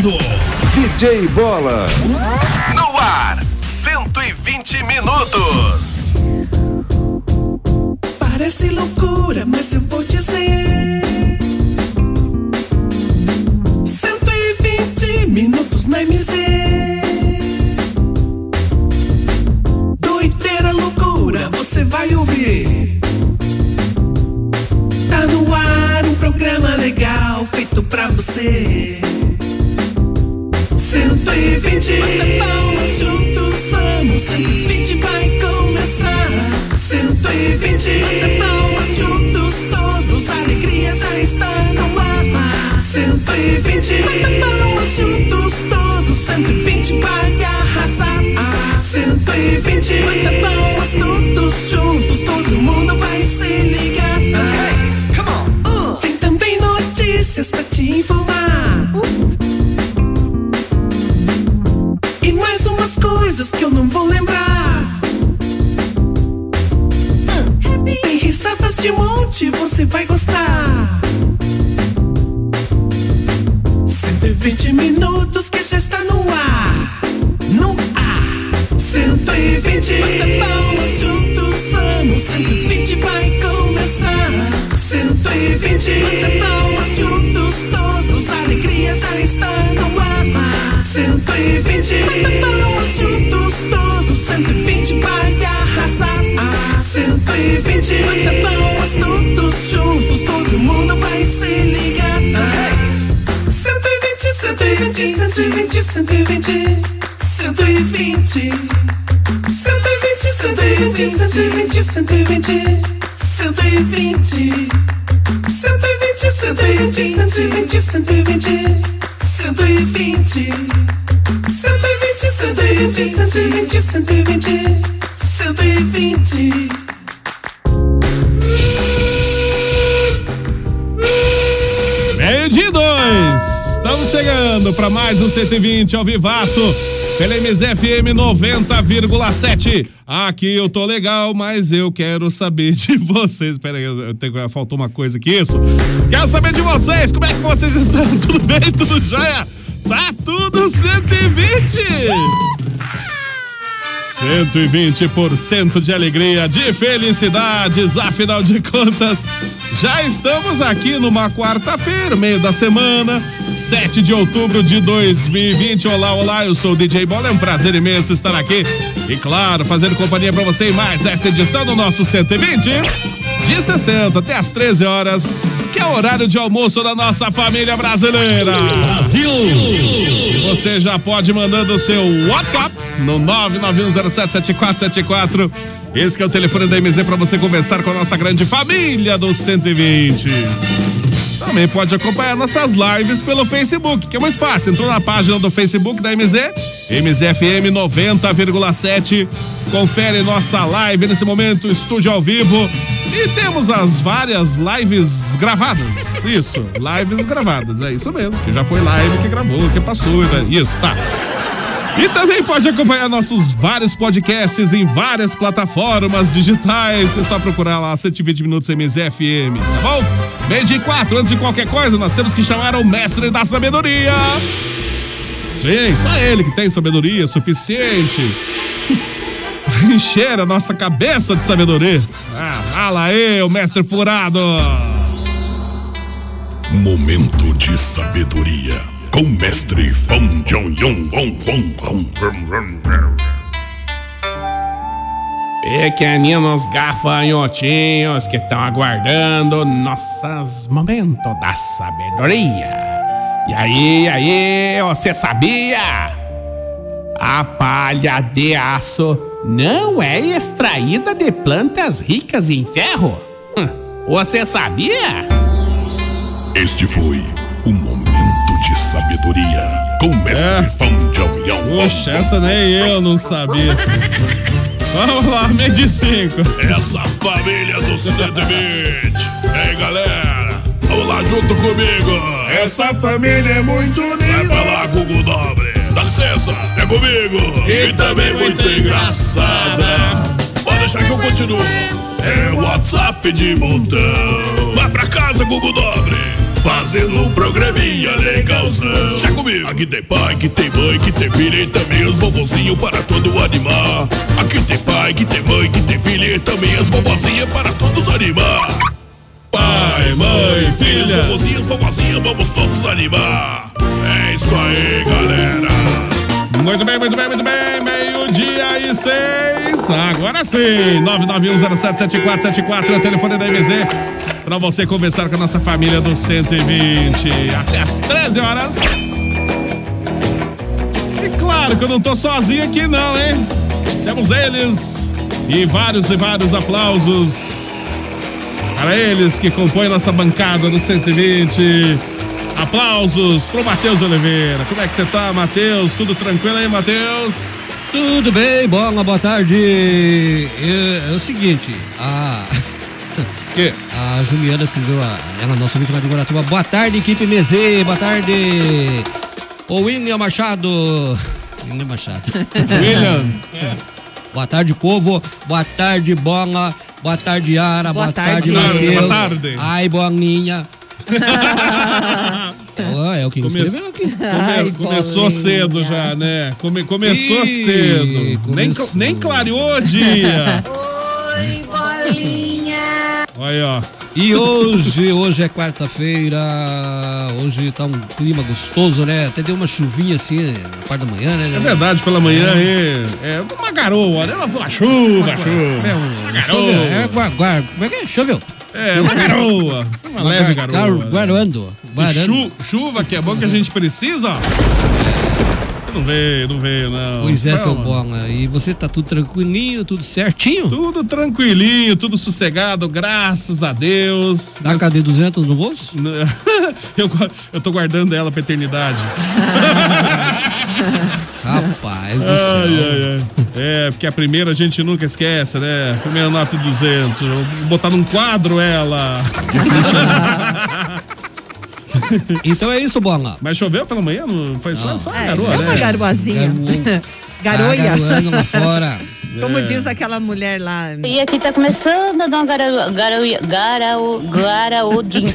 apresentando DJ Bola. No ar, 120 minutos. Parece loucura, mas eu vou dizer. 120 minutos na MZ. Doideira, loucura, você vai ouvir. Tá no ar um programa legal feito pra você. 120 Bata palmas juntos, vamos. 120 vai começar. 120 Bata palmas juntos, todos. A alegria já está no ar. 120 Bata palmas juntos, todos. 120 vai arrasar. 120 Bata palmas todos juntos Todo mundo vai se ligar. Tem também notícias pra te informar. E de monte, você vai gostar. 120 minutos que já está no ar. No ar. 120. Bata palmas juntos, vamos. 120 vai começar. 120. Bata palmas juntos, todos. A alegria já está no ar. 120. Bata palmas juntos, todos. 120 vai arrasar. 120. Bata palmas todos juntos, todo mundo vai se ligar. cento e vinte cento e vinte cento e vinte cento e vinte cento e vinte cento e vinte cento e vinte cento e vinte cento e vinte cento e vinte cento e vinte cento e vinte cento e vinte chegando para mais um 120 ao vivaço pela MZFM 90,7. Aqui eu tô legal, mas eu quero saber de vocês. Pera aí, eu tenho, faltou uma coisa aqui, isso. Quero saber de vocês, como é que vocês estão? Tudo bem? Tudo jóia? Tá tudo 120? 120% de alegria, de felicidades, afinal de contas, já estamos aqui numa quarta-feira, meio da semana, 7 de outubro de 2020. Olá, olá, eu sou o DJ Bola, é um prazer imenso estar aqui e, claro, fazendo companhia pra você em mais essa edição do nosso 120, de 60 até as 13 horas, que é o horário de almoço da nossa família brasileira. Brasil! Você já pode mandando o seu WhatsApp no 991077474. Esse é o telefone da MZ para você conversar com a nossa grande família do 120. Também pode acompanhar nossas lives pelo Facebook, que é muito fácil. Entrou na página do Facebook da MZ, MZFM 90,7. Confere nossa live nesse momento, estúdio ao vivo. E temos as várias lives gravadas. Isso, lives gravadas. É isso mesmo, que já foi live que gravou, que passou. né? Isso, tá. E também pode acompanhar nossos vários podcasts em várias plataformas digitais. É só procurar lá 120 Minutos MZFM, tá bom? Meio de quatro, antes de qualquer coisa, nós temos que chamar o mestre da sabedoria. Sim, só ele que tem sabedoria suficiente. Encher a nossa cabeça de sabedoria. Ah, fala aí, o mestre furado. Momento de sabedoria com mestre Fong Jong Yong Wong Wong. Pequeninos gafanhotinhos que estão aguardando nossos momentos da sabedoria. E aí, aí, você sabia? A palha de aço não é extraída de plantas ricas em ferro? Hum, Você sabia? Este foi o momento de sabedoria com mestre É. Yong Wong Poxa, essa nem eu não sabia. Vamos lá, meio de cinco. Essa família do 120. Ei, galera, vamos lá junto comigo. Essa família é muito unida. Sai pra lá, Gugu Dobre. Dá licença, é comigo. E, também muito engraçada. Pode deixar que eu continuo. É WhatsApp de montão. Vai pra casa, Gugu Dobre. Fazendo um programinha legal. Matheusão. Já comigo. Aqui tem pai, que tem mãe, que tem filha e também os bobozinhos para todo animar. Aqui tem pai, que tem mãe, que tem filha e também as bobozinhas para todos animar. Pai, mãe, filhos, filha. bobozinhos, bobozinhas, vamos todos animar. É isso aí, galera. Muito bem, muito bem, muito bem. Meio-dia e seis. Agora sim. 991077474 é o telefone da MZ. Pra você conversar com a nossa família do 120. Até às 13 horas. E claro que eu não tô sozinho aqui, não, hein? Temos eles. E vários e vários aplausos. Para eles que compõem nossa bancada do 120. Aplausos pro Matheus Oliveira. Como é que você tá, Matheus? Tudo tranquilo aí, Matheus? Tudo bem, bola, boa tarde. É, é o seguinte, a, Que? a Juliana escreveu, a, ela, nossa vítima de Guaratuba. Boa tarde, equipe MZ, boa tarde. O William Machado. William Machado. William. boa tarde, povo. Boa tarde, bola. Boa tarde, Yara. Boa Boa, tarde, tarde. Matheus. Boa tarde. Ai, bolinha. É o que Come- escreveu aqui. Ai, começou bolinha. cedo já, né? Come- começou Ih, cedo. Nem, começou. nem clareou o dia. Oi, bolinha. Olha, ó. E hoje, hoje é quarta-feira, hoje tá um clima gostoso, né? Até deu uma chuvinha assim na parte da manhã, né? É verdade, pela manhã aí. É uma garoa, né? Uma chuva, É, chuva. um, Uma choveu, é, garoa. como é que é? Choveu. É, uma garoa. Uma leve Gar- garoa. né? Guarando. E guarando. chu- chuva, que é bom que a gente precisa, ó. Você não veio, não veio, não. Pois é, seu Calma. bola. E você tá tudo tranquilinho, tudo certinho? Tudo tranquilinho, tudo sossegado, graças a Deus. Dá cadê 200 no bolso? eu, eu tô guardando ela pra eternidade. Rapaz do Ai, céu. ai, ai. É, porque a primeira a gente nunca esquece, né? Primeira nota de 200. Eu Vou botar num quadro ela. Então é isso, bola. Mas choveu pela manhã? Não foi só, só É, garoa, é uma né? garoazinha. Garoa. Garoia. Tá fora. Como É. diz aquela mulher lá. E aqui tá começando a dar um garau, garau, garau, garaudinho.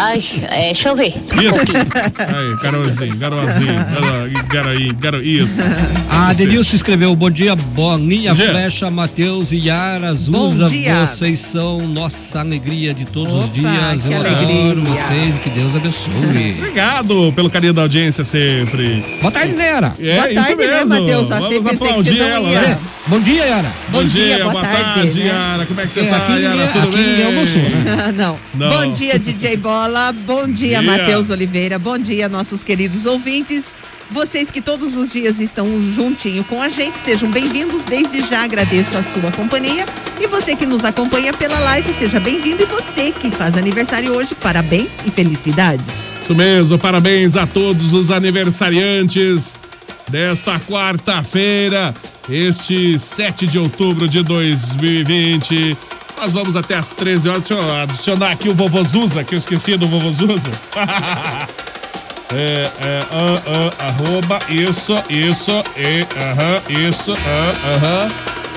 Ai, é, deixa eu ver. Isso. Aí, garoazinho, garoazinho, garo, garoí, garo, isso. A Você. Denilson escreveu, bom dia, bolinha, Bom dia. flecha, Matheus e Yara, Bom Zuza, dia. vocês são nossa alegria de todos os Opa, dias. que Eu alegria. adoro vocês e que Deus abençoe. Obrigado pelo carinho da audiência sempre. Boa tarde, Yara. É Boa tarde, né, mesmo. Matheus? Achei que aplaudir você não ela, ia. né? Bom dia, Yara. Bom dia, boa boa tarde, tarde, né? Yara. Como é que você É, tá, aqui Yara? ninguém- Tudo aqui bem? ninguém almoçou, né? Não. Não. Bom dia, DJ Bola. Bom dia, Dia. Matheus Oliveira. Bom dia, nossos queridos ouvintes. Vocês que todos os dias estão juntinho com a gente, sejam bem-vindos. Desde já agradeço a sua companhia. E você que nos acompanha pela live, seja bem-vindo. E você que faz aniversário hoje, parabéns e felicidades. Isso mesmo, parabéns a todos os aniversariantes desta quarta-feira, este 7 de outubro de 2020. Nós vamos até às 13 horas. Deixa eu adicionar aqui o vovô Zuza, que eu esqueci do vovô Zuza. É, é, ah, ah, arroba, isso, isso, e, aham, isso, ah, aham.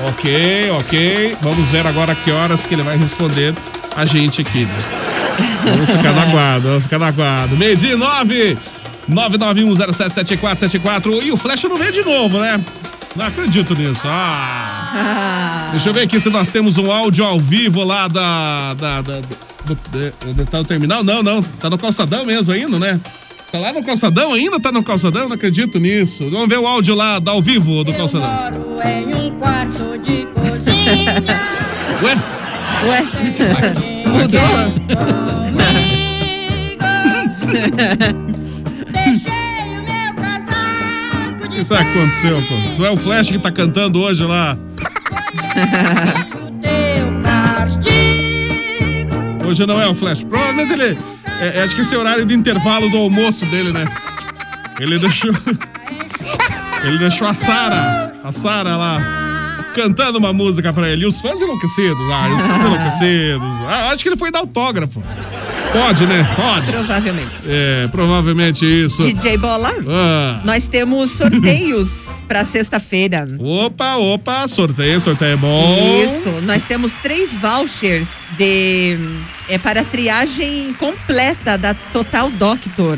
Ok, ok. Vamos ver agora que horas que ele vai responder a gente aqui, né? Vamos ficar na guarda, vamos ficar na guarda. Meio dia e nove. 991077474. E o Flecha não veio de novo, né? Não acredito nisso. Ah. Deixa eu ver aqui se nós temos um áudio ao vivo lá da. da, da do, de- de- tá no terminal? Não, não. Tá no calçadão mesmo ainda, né? Tá lá no calçadão ainda? Tá no calçadão? Não acredito nisso. Vamos ver o áudio lá, da ao vivo do calçadão. Moro em um quarto de cozinha. Ué? Ué, Deixei que será que aconteceu, pô? Não é o Flash que tá cantando hoje lá? Hoje não é o Flash. Provavelmente ele. é- é, acho que esse é o horário de intervalo do almoço dele, né? Ele deixou. Ele deixou a Sara. A Sara lá. Cantando uma música pra ele. E os fãs enlouquecidos. Ah, os fãs enlouquecidos. Ah, acho que ele foi dar autógrafo. Pode, né? Pode. provavelmente. É, provavelmente isso. DJ Bola, Ah. nós temos sorteios para sexta-feira. Opa, opa, sorteio, sorteio é bom. Isso, nós temos três vouchers de é para triagem completa da Total Doctor.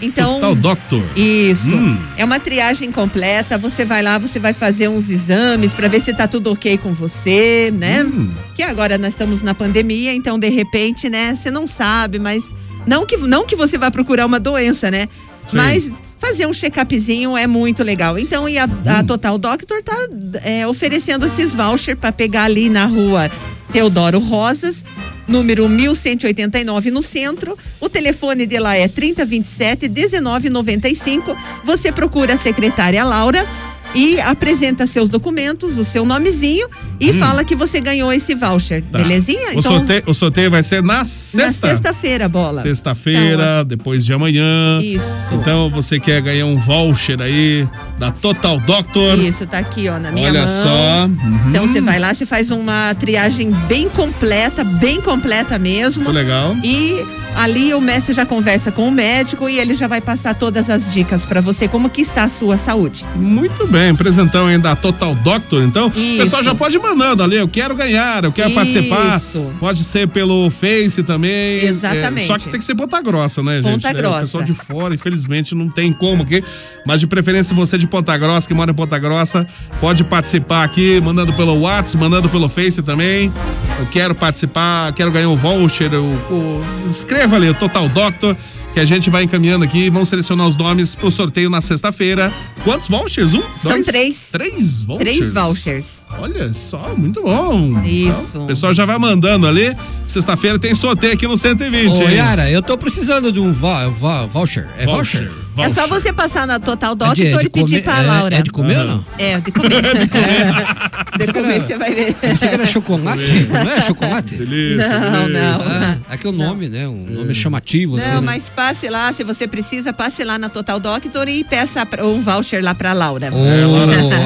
Então, Total Doctor. isso. Hum. É uma triagem completa. Você vai lá, você vai fazer uns exames pra ver se tá tudo ok com você, né? Hum. Que agora nós estamos na pandemia, então de repente, né, você não sabe, mas não que não que você vai procurar uma doença, né? Sim. Mas fazer um check-upzinho é muito legal. Então, e a, a Total Doctor tá é, oferecendo esses vouchers pra pegar ali na rua Teodoro Rosas, número 1189 no centro. O telefone de lá é 3027 1995. Você procura a secretária Laura e apresenta seus documentos, o seu nomezinho e fala que você ganhou esse voucher, Hum. Tá. belezinha? O, sorteio, o sorteio vai ser na na sexta. sexta-feira, bola. Sexta-feira, depois de amanhã. Isso. Então você quer ganhar um voucher aí da Total Doctor. Isso, tá aqui, ó, na minha Olha mão. só. Uhum. Então você vai lá, você faz uma triagem bem completa, bem completa mesmo. Muito legal. E ali o mestre já conversa com o médico e ele já vai passar todas as dicas pra você, como que está a sua saúde. Muito bem, presentão aí da Total Doctor, então. O Isso. pessoal já pode mandando ali, eu quero ganhar, eu quero participar. Isso. Pode ser pelo Face também. Exatamente. É, só que tem que ser ponta grossa, né, gente? Ponta É, grossa. O pessoal de fora, infelizmente, não tem como aqui. Mas de preferência, você de Ponta Grossa, que mora em Ponta Grossa, pode participar aqui, mandando pelo WhatsApp, mandando pelo Face também. Eu quero participar, quero ganhar um voucher. O, o- escreva ali, o Total Doctor. Que a gente vai encaminhando aqui, vão selecionar os nomes pro sorteio na sexta-feira. Quantos vouchers? Um? São dois, três. Três vouchers? Três vouchers. Olha só, muito bom. Isso. Então, o pessoal já vai mandando ali. Sexta-feira tem sorteio aqui no 120. Ô, hein? Yara, eu tô precisando de um va- va- voucher. É voucher? É só você passar na Total É Doctor de- é e pedir comer- pra é- Laura. É de comer ou não? É, de comer. de comer você vai ver. Você quer chocolate? Não é chocolate? Delícia, Não, delícia. não. Ah, é que o nome, né? Um nome chamativo, assim. Não, né? mas passe lá, se você precisa, passe lá na Total Doctor e peça um voucher lá pra Laura. Ô,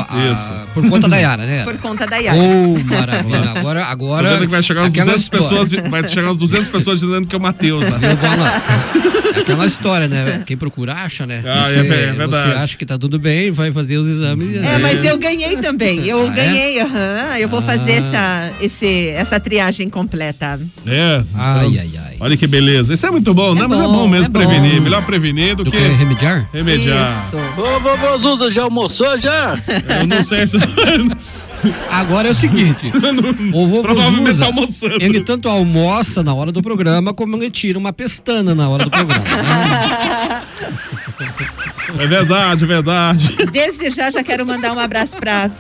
ah, Isso. Por conta da Yara, né? Por conta da Yara. Ô, maravilha. Agora, agora. que vai chegar uns aquela 200 história. pessoas, vai chegar uns 200 pessoas dizendo que é o Matheus. Né? É Aquela história, né? Quem procura acha, né? Ah, você, é é verdade. você acha que tá tudo bem, vai fazer os exames. É, mas eu ganhei também. Eu Ah, é? ganhei, aham. Eu vou fazer Ah. essa, esse, essa triagem completa. É. Ai, ai, ai. Olha que beleza. Isso é muito bom, né? Mas é bom, bom mesmo é bom. prevenir. Melhor prevenir do Do que que remediar? remediar. Isso. Ô, vovô Zuza, já almoçou já? Eu não sei se. Agora é o seguinte: o vovô Zuza, tá ele tanto almoça na hora do programa, como ele tira uma pestana na hora do programa. né? É verdade, é verdade. Desde já já quero mandar um abraço para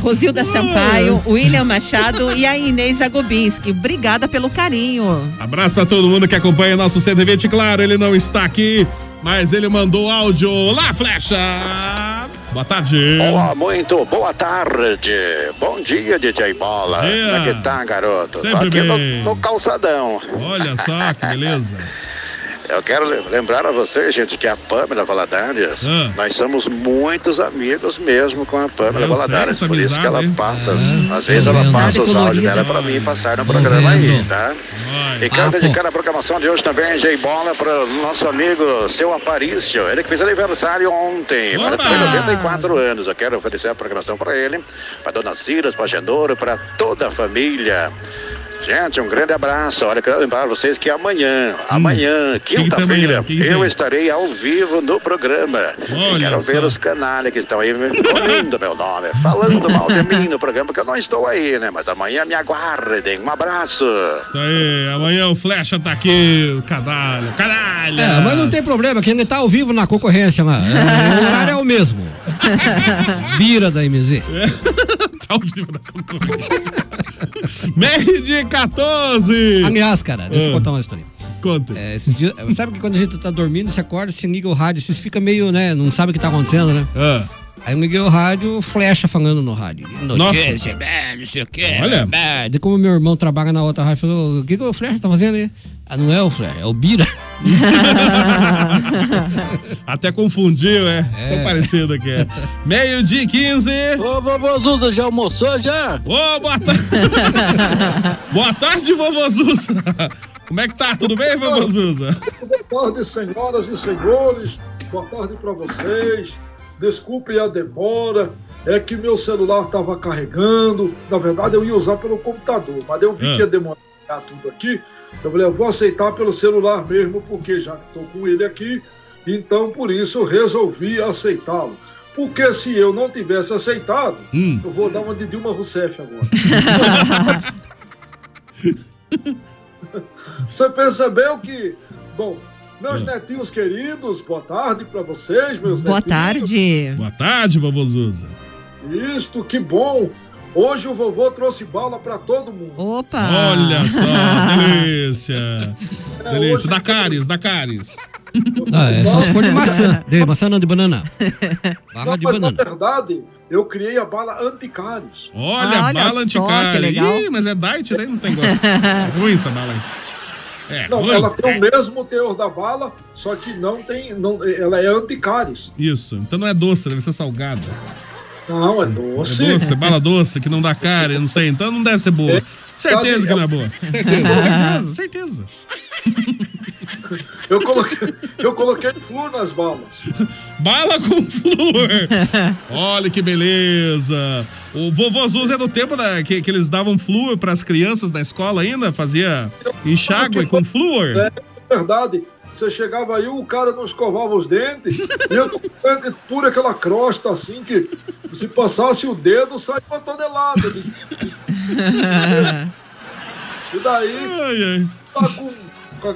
Rosilda Sampaio, William Machado e a Inês Agobinski. Obrigada pelo carinho. Abraço pra todo mundo que acompanha nosso 120. Claro, ele não está aqui, mas ele mandou áudio. Olá, Flecha! Boa tarde. Olá, muito boa tarde. Bom dia, DJ Bola. Dia. Como é que tá, garoto? Sempre Tô aqui no, no calçadão. Olha só que beleza. Eu quero le- lembrar a você, gente, que a Pamela Valadares, Ah. nós somos muitos amigos mesmo com a Pamela Eu sei, Valadares. Por isso que ela passa, as- Ah, às vezes ela passa os áudios dela pra mim passar no Tô programa aí, vendo. tá? Vai. E quero Ah, pô. dedicar a programação de hoje também, Jay Bola, para o nosso amigo seu Aparício. Ele que fez aniversário ontem, Oba! para 94 anos. Eu quero oferecer a programação para ele, para dona Ciras, para Genoro, para toda a família. Gente, um grande abraço. Olha, quero lembrar vocês que amanhã, amanhã, que tem amanhã? quinta-feira, Hum. Eu tem? estarei ao vivo no programa. Olha e quero ver só. os canalhas que estão aí me ouvindo meu nome, falando mal de mim no programa, porque eu não estou aí, né? Mas amanhã me aguardem. Um abraço. Isso aí, amanhã o Flecha tá aqui, o cadalho, caralho. É, mas não tem problema, que ele tá ao vivo na concorrência lá. É, o horário é o mesmo. Bira da MZ. tá ao vivo da concorrência. Meio de 14. Aliás, cara, deixa eu Ah. contar uma história. Conta. É, dias, sabe que quando a gente tá dormindo, você acorda, você liga o rádio, você fica meio, né, não sabe o que tá acontecendo, né? Ah, Aí eu liguei o rádio, flecha falando no rádio. Notícia, bem, não sei o quê. Olha. Daí como meu irmão trabalha na outra rádio, falou, o que, que o flecha tá fazendo aí? Ah, não é o flecha, é o Bira. até confundiu, é. Tão parecido aqui. É. Meio de 15. Ô, vovô Zuza, já almoçou já? Ô, boa tarde. boa tarde, vovô Zuza. Como é que tá? Tudo bem, vovô Zuza? Boa tarde, senhoras e senhores. Boa tarde para vocês. Desculpem a demora. É que meu celular estava carregando. Na verdade, eu ia usar pelo computador, mas eu vi Ah. que ia demorar tudo aqui. Eu falei, eu vou aceitar pelo celular mesmo, porque já estou com ele aqui, Então, por isso, resolvi aceitá-lo. Porque se eu não tivesse aceitado, Hum. eu vou dar uma de Dilma Rousseff agora. Você percebeu que, bom, meus netinhos queridos, boa tarde para vocês, meus Boa netinhos. tarde. Boa tarde, vovô Zuza. Isto, que bom. Hoje o vovô trouxe bala para todo mundo. Opa! Olha só, delícia. Delícia. Da Caris, da Caris. Ah, é só se for de maçã. De maçã não, de banana. Bala Não, de mas na banana. verdade, eu criei a bala anticários. Olha, Olha bala legal. Ih, mas é diet, né? Não tem gosto. É ruim essa bala aí. É, Não, ruim. ela tem o mesmo teor da bala, só que não tem. Não, ela é anticáries. Isso. Então não é doce, deve ser salgada. Não, é É doce. doce, bala doce, que não dá cara, eu não sei. Então não deve ser boa. Certeza que não é boa. Certeza, certeza, certeza. Eu coloquei, eu coloquei flúor nas balas. Bala com flúor. Olha que beleza. O vovô Zuz é do tempo da, que, que eles davam flúor para as crianças na escola ainda? Fazia enxágue com flúor? É verdade. Você chegava aí, o cara não escovava os dentes, e eu pura aquela crosta assim que se passasse o dedo, sai uma tonelada. de- E daí, tá com, com-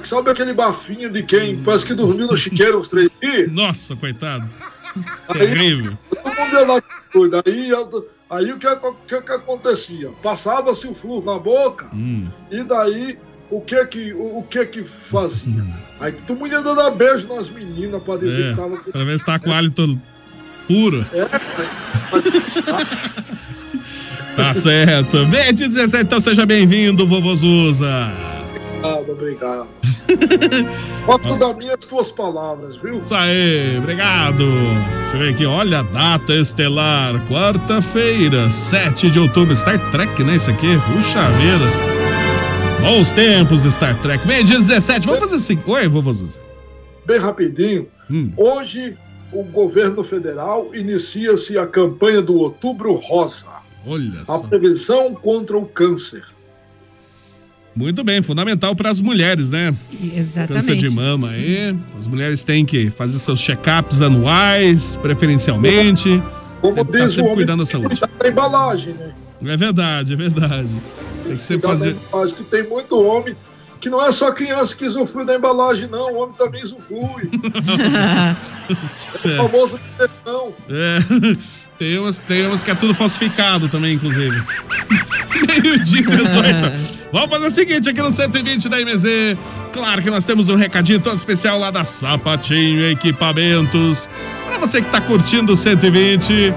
Sabe aquele bafinho de quem parece que dormiu no chiqueiro uns três dias? Nossa, coitado. Aí, Terrível. Todo mundo ia lá. Aí, aí o que, o que, que acontecia? Passava-se o flúor na boca, Hum. e daí o que que, o, o que que fazia? Aí todo mundo ia dando beijo nas meninas pra dizer É, que tava. pra ver se tá com hálito puro. É, Tá certo. Meia de 17, então seja bem-vindo, vovô Zuza. Obrigado, obrigado. Gosto das minhas tuas palavras, viu? Isso aí, obrigado. Deixa eu ver aqui, olha a data estelar, quarta-feira, 7 de outubro. Star Trek, né? Isso aqui? Puxa vida. Bons tempos, Star Trek. Meia de 17, vamos fazer assim. Oi, vovô Zuza. Bem rapidinho. Hum. Hoje o governo federal inicia-se a campanha do Outubro Rosa. Olha A só. prevenção contra o câncer. Muito bem, fundamental para as mulheres, né? Exatamente. Câncer de mama aí. As mulheres têm que fazer seus check-ups anuais, preferencialmente. Como estar diz o sempre homem, cuidando da tem que saúde. cuidar da embalagem, né? É verdade, é verdade. Tem que sempre fazer. embalagem, que tem muito homem que não é só criança que usufrui da embalagem, não. O homem também usufrui. é o famoso não. É, tem umas, tem umas que é tudo falsificado também, inclusive. Meio-dia 18. Vamos fazer o seguinte aqui no 120 da MZ. Claro que nós temos um recadinho todo especial lá da Sapatinho Equipamentos. Pra você que tá curtindo o 120.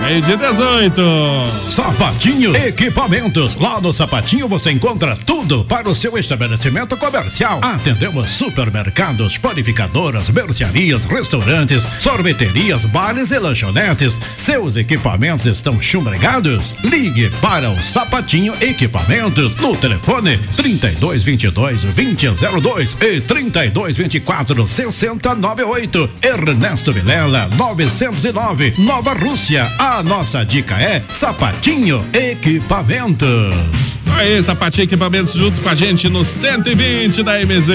Meio-dia 18. Sapatinho Equipamentos. Lá no Sapatinho você encontra tudo para o seu estabelecimento comercial. Atendemos supermercados, panificadoras, mercearias, restaurantes, sorveterias, bares e lanchonetes. Seus equipamentos estão chumbregados? Ligue para o Sapatinho Equipamentos no telefone 3222 2002 e 3224 6098. Ernesto Vilela 909 Nova Rússia. A nossa dica é Sapatinho Equipamentos. Aí, Sapatinho Equipamentos junto com a gente no 120 da MZ.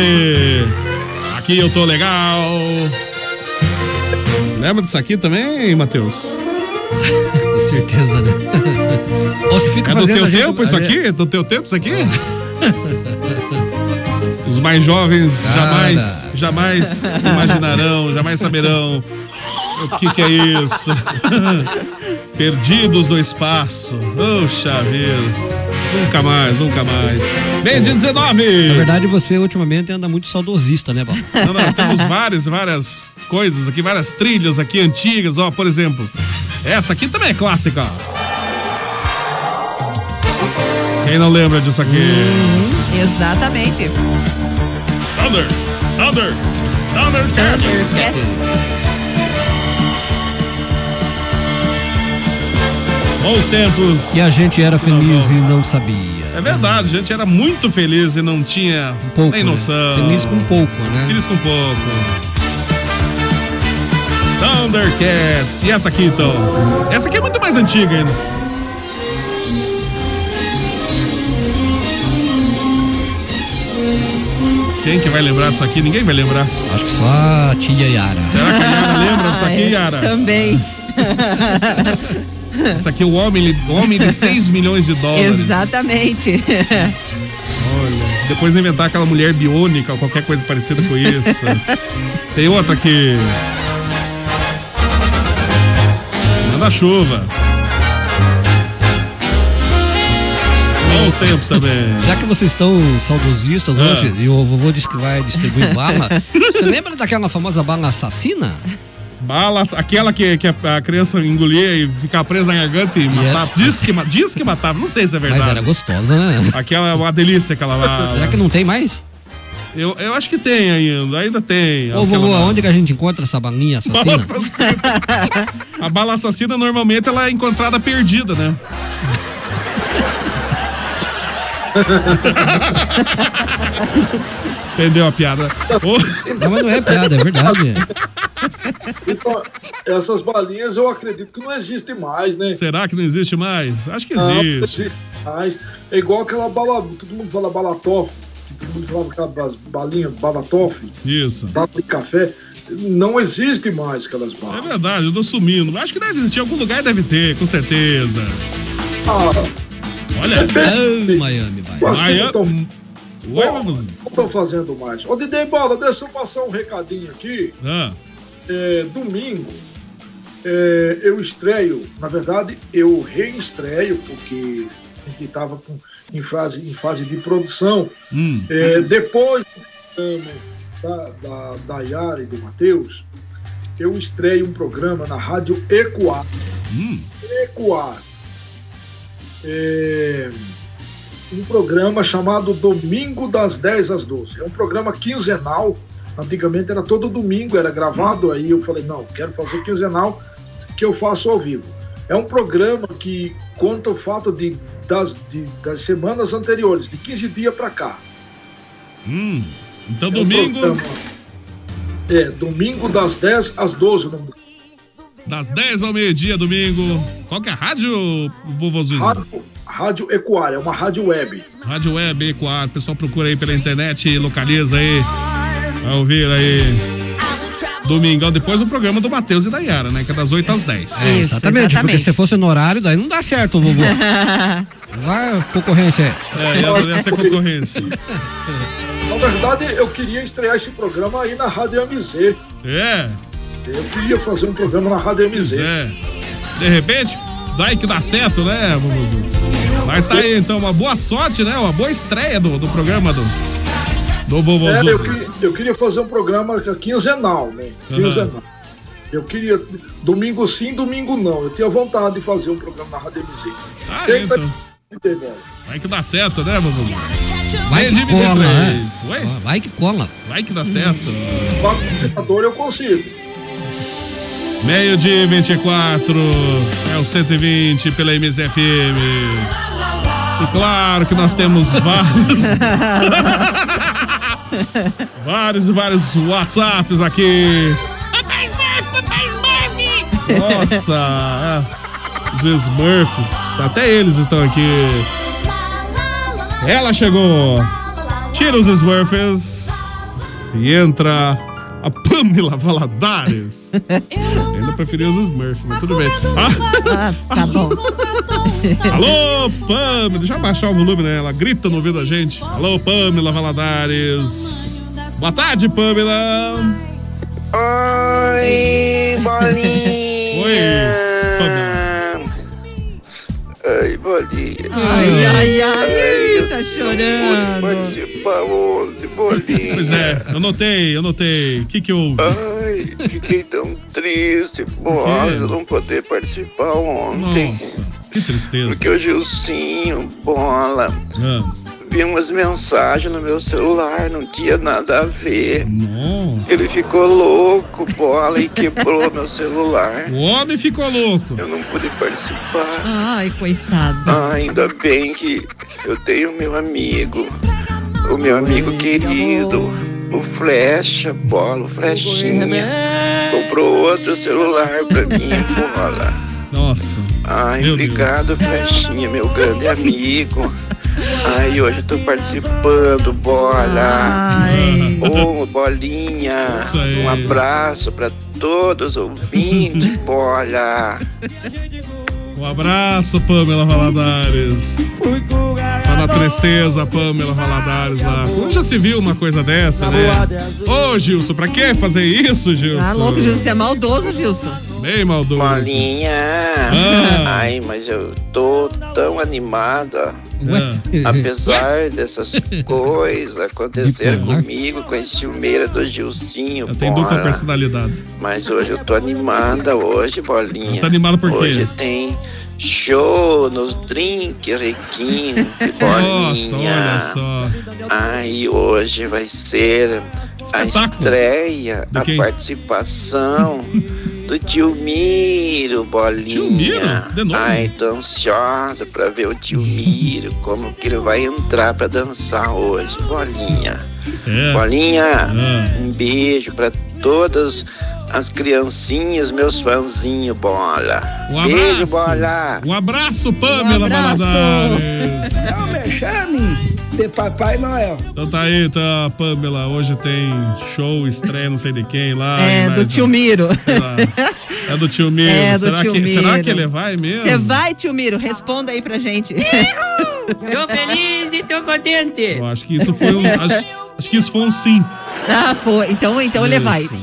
Aqui eu tô legal. Lembra disso aqui também, Matheus? Com certeza, né? Ou se fica É do fazendo teu a gente- tempo isso a aqui? É do teu tempo isso aqui? Os mais jovens Cara. jamais, jamais imaginarão, jamais saberão o que, que é isso. Perdidos no espaço. Poxa vida. Nunca mais, nunca mais. Bem de 19. Na verdade, você ultimamente anda muito saudosista, né, Paulo? Não, não, temos várias, várias coisas aqui, várias trilhas aqui antigas, ó, por exemplo. Essa aqui também é clássica. Quem não lembra disso aqui? Exatamente. Thunder, Thunder, Thunder Thundercats. Bons tempos. E a gente era feliz e não sabia. É verdade, a gente era muito feliz e não tinha pouco, nem né? noção. Feliz com pouco, né? Feliz com pouco. Thundercats. E essa aqui, então? Essa aqui é muito mais antiga ainda. Quem que vai lembrar disso aqui? Ninguém vai lembrar. Acho que só a tia Yara. Será que a Yara lembra disso aqui, Yara? Também. Isso aqui é o homem, homem de 6 milhões de dólares. Exatamente. Olha, depois inventar aquela mulher biônica ou qualquer coisa parecida com isso. Tem outra aqui. Manda chuva. Bons tempos também. Já que vocês estão saudosistas Ah. hoje e o vovô disse que vai distribuir bala, você lembra daquela famosa bala assassina? Bala, aquela que, que a, criança engolia e ficava presa na garganta e matava. Diz que, diz que matava, não sei se é verdade. Mas era gostosa, né? Aquela é uma delícia, aquela bala. Será que não tem mais? Eu, eu acho que tem ainda, ainda tem. Ô, vovô, aonde que a gente encontra essa balinha Bala assassina? assassina. A bala assassina normalmente ela é encontrada perdida, né? Entendeu a piada? Não, mas não é piada, é verdade. Então, essas balinhas eu acredito que não existem mais, né? Será que não existe mais? Acho que Não, não existe. existe mais. É igual aquela bala, todo mundo fala balatoff, todo mundo fala aquela balinha balatoff, Isso. bala de café. Não existe mais aquelas É balas. verdade, eu tô sumindo. Acho que deve existir, em algum lugar deve ter, com certeza. Ah, Olha. Miami, vai. Assim, Miami. então, Oi, Ó, vamos. Não estão fazendo mais. Ô, Didei Bola, deixa eu passar um recadinho aqui. Ah, É, domingo, é, eu estreio, na verdade, eu reestreio, porque a gente estava em fase, em fase de produção. hum. É, depois da, da, da Yara e do Matheus, eu estreio um programa na Rádio Ecoar. Hum. Ecoar. É, um programa chamado Domingo das 10 às 12. É um programa quinzenal. Antigamente era todo domingo, era gravado. Aí eu falei, não, quero fazer quinzenal, que eu faço ao vivo. É um programa que conta o fato de, das, de- das semanas anteriores, de 15 dias para cá. Hum. Então É um domingo, programa- É, domingo das 10 às 12. no- das 10 ao meio-dia, domingo. Qual que é a rádio, vovô Zuzu? Rádio, rádio Ecoar, é uma rádio web. Rádio Web Ecoar. O pessoal procura aí pela internet, localiza aí. Vai ouvir aí. Domingão, depois o programa do Matheus e da Yara, né? Que é das 8 às 10. É, exatamente, porque se fosse no horário, daí não dá certo, vovô. Vai, concorrência. É, ia, ia ser concorrência. Na verdade, eu queria estrear esse programa aí na Rádio MZ. É, Eu queria fazer um programa na Rádio MZ. é. De repente, vai que dá certo, né, vovô? Mas tá aí, então, uma boa sorte, né? Uma boa estreia do, do programa do, do vovô É, eu, eu queria fazer um programa quinzenal, né? Quinzenal. Eu queria. Domingo sim, domingo não. Eu tinha vontade de fazer um programa na Rádio MZ. Ah, Tenta- então. Entendeu? Vai que dá certo, né, vovô? Vai que Meio de cola, 23. né? Vai que cola. Vai que dá certo. Quatro computador eu consigo. Meio de 24 é o 120 pela MZFM. E claro que nós temos vários. vários e vários WhatsApps aqui. Papai Smurf, Papai Smurf! Nossa, é. os Smurfs, até eles estão aqui. Ela chegou. Tira os Smurfs e entra a Pamela Valadares. Ainda preferi os Smurfs, mas tudo bem. Ah, tá bom. Alô, Pamela. Deixa eu baixar o volume, né? Ela grita no ouvido da gente. Alô, Pamela Valadares. Boa tarde, Pamela. Oi, bolinha. Oi, Pamela. Ai, bolinha. Ai, ai, ai, tá Pude chorando. participar ontem, bolinha. Pois é, eu notei, eu notei. O que que houve? Ai, fiquei tão triste, bola, eu não poder participar ontem. Nossa, que tristeza. Porque o Gilcinho, bola, Ah, vi umas mensagens no meu celular, não tinha nada a ver. não. Ele ficou louco, bola, e quebrou meu celular. O homem ficou louco. Eu não pude participar. Ai, coitado. Ah, ainda bem que eu tenho meu amigo, o meu amigo querido, o Flecha, bola, o Flechinha. Comprou outro celular pra mim, bola. Nossa. Ai, Meu obrigado, Flechinha, meu grande amigo. Ai, hoje eu tô participando, bola. Ô, bolinha. Isso aí. Um abraço pra todos os ouvintes, bola. Um abraço, Pamela Valadares. Tá na tristeza, Pamela Valadares lá. Quando já se viu uma coisa dessa, né? Ô, Gilson, pra que fazer isso, Gilson? Tá louco, Gilson? Você é maldoso, Gilson. Bem maldoso. Bolinha. Ah. Ai, mas eu tô tão animada. Apesar dessas coisas acontecerem comigo com esse ciumeira do Gilcinho, Tem dupla bora. personalidade. Mas hoje eu tô animada hoje, bolinha. Tá animado por quê? Hoje tem show nos drink requinte, Nossa, bolinha. olha só. Ai, hoje vai ser a estreia, a participação do tio Miro, bolinha. Tio Miro? De novo? Ai, tô ansiosa pra ver o tio Miro, como que ele vai entrar pra dançar hoje, bolinha. É. Bolinha, Ah. um beijo pra todas as criancinhas, meus fãzinhos, bola. Um Beijo, abraço. bola. Um abraço, Pamela Valadares. Não me chame de Papai Noel. Então tá aí, tá, Pamela. Hoje tem show, estreia, não sei de quem lá. É, do tio Miro. É do tio Miro. É, do será, tio que, Miro. será que ele vai mesmo? Você vai, tio Miro? Responda aí pra gente. Tô feliz e tô contente. Eu acho que isso foi um. acho, acho que isso foi um sim. Ah, foi. Então, então ele vai.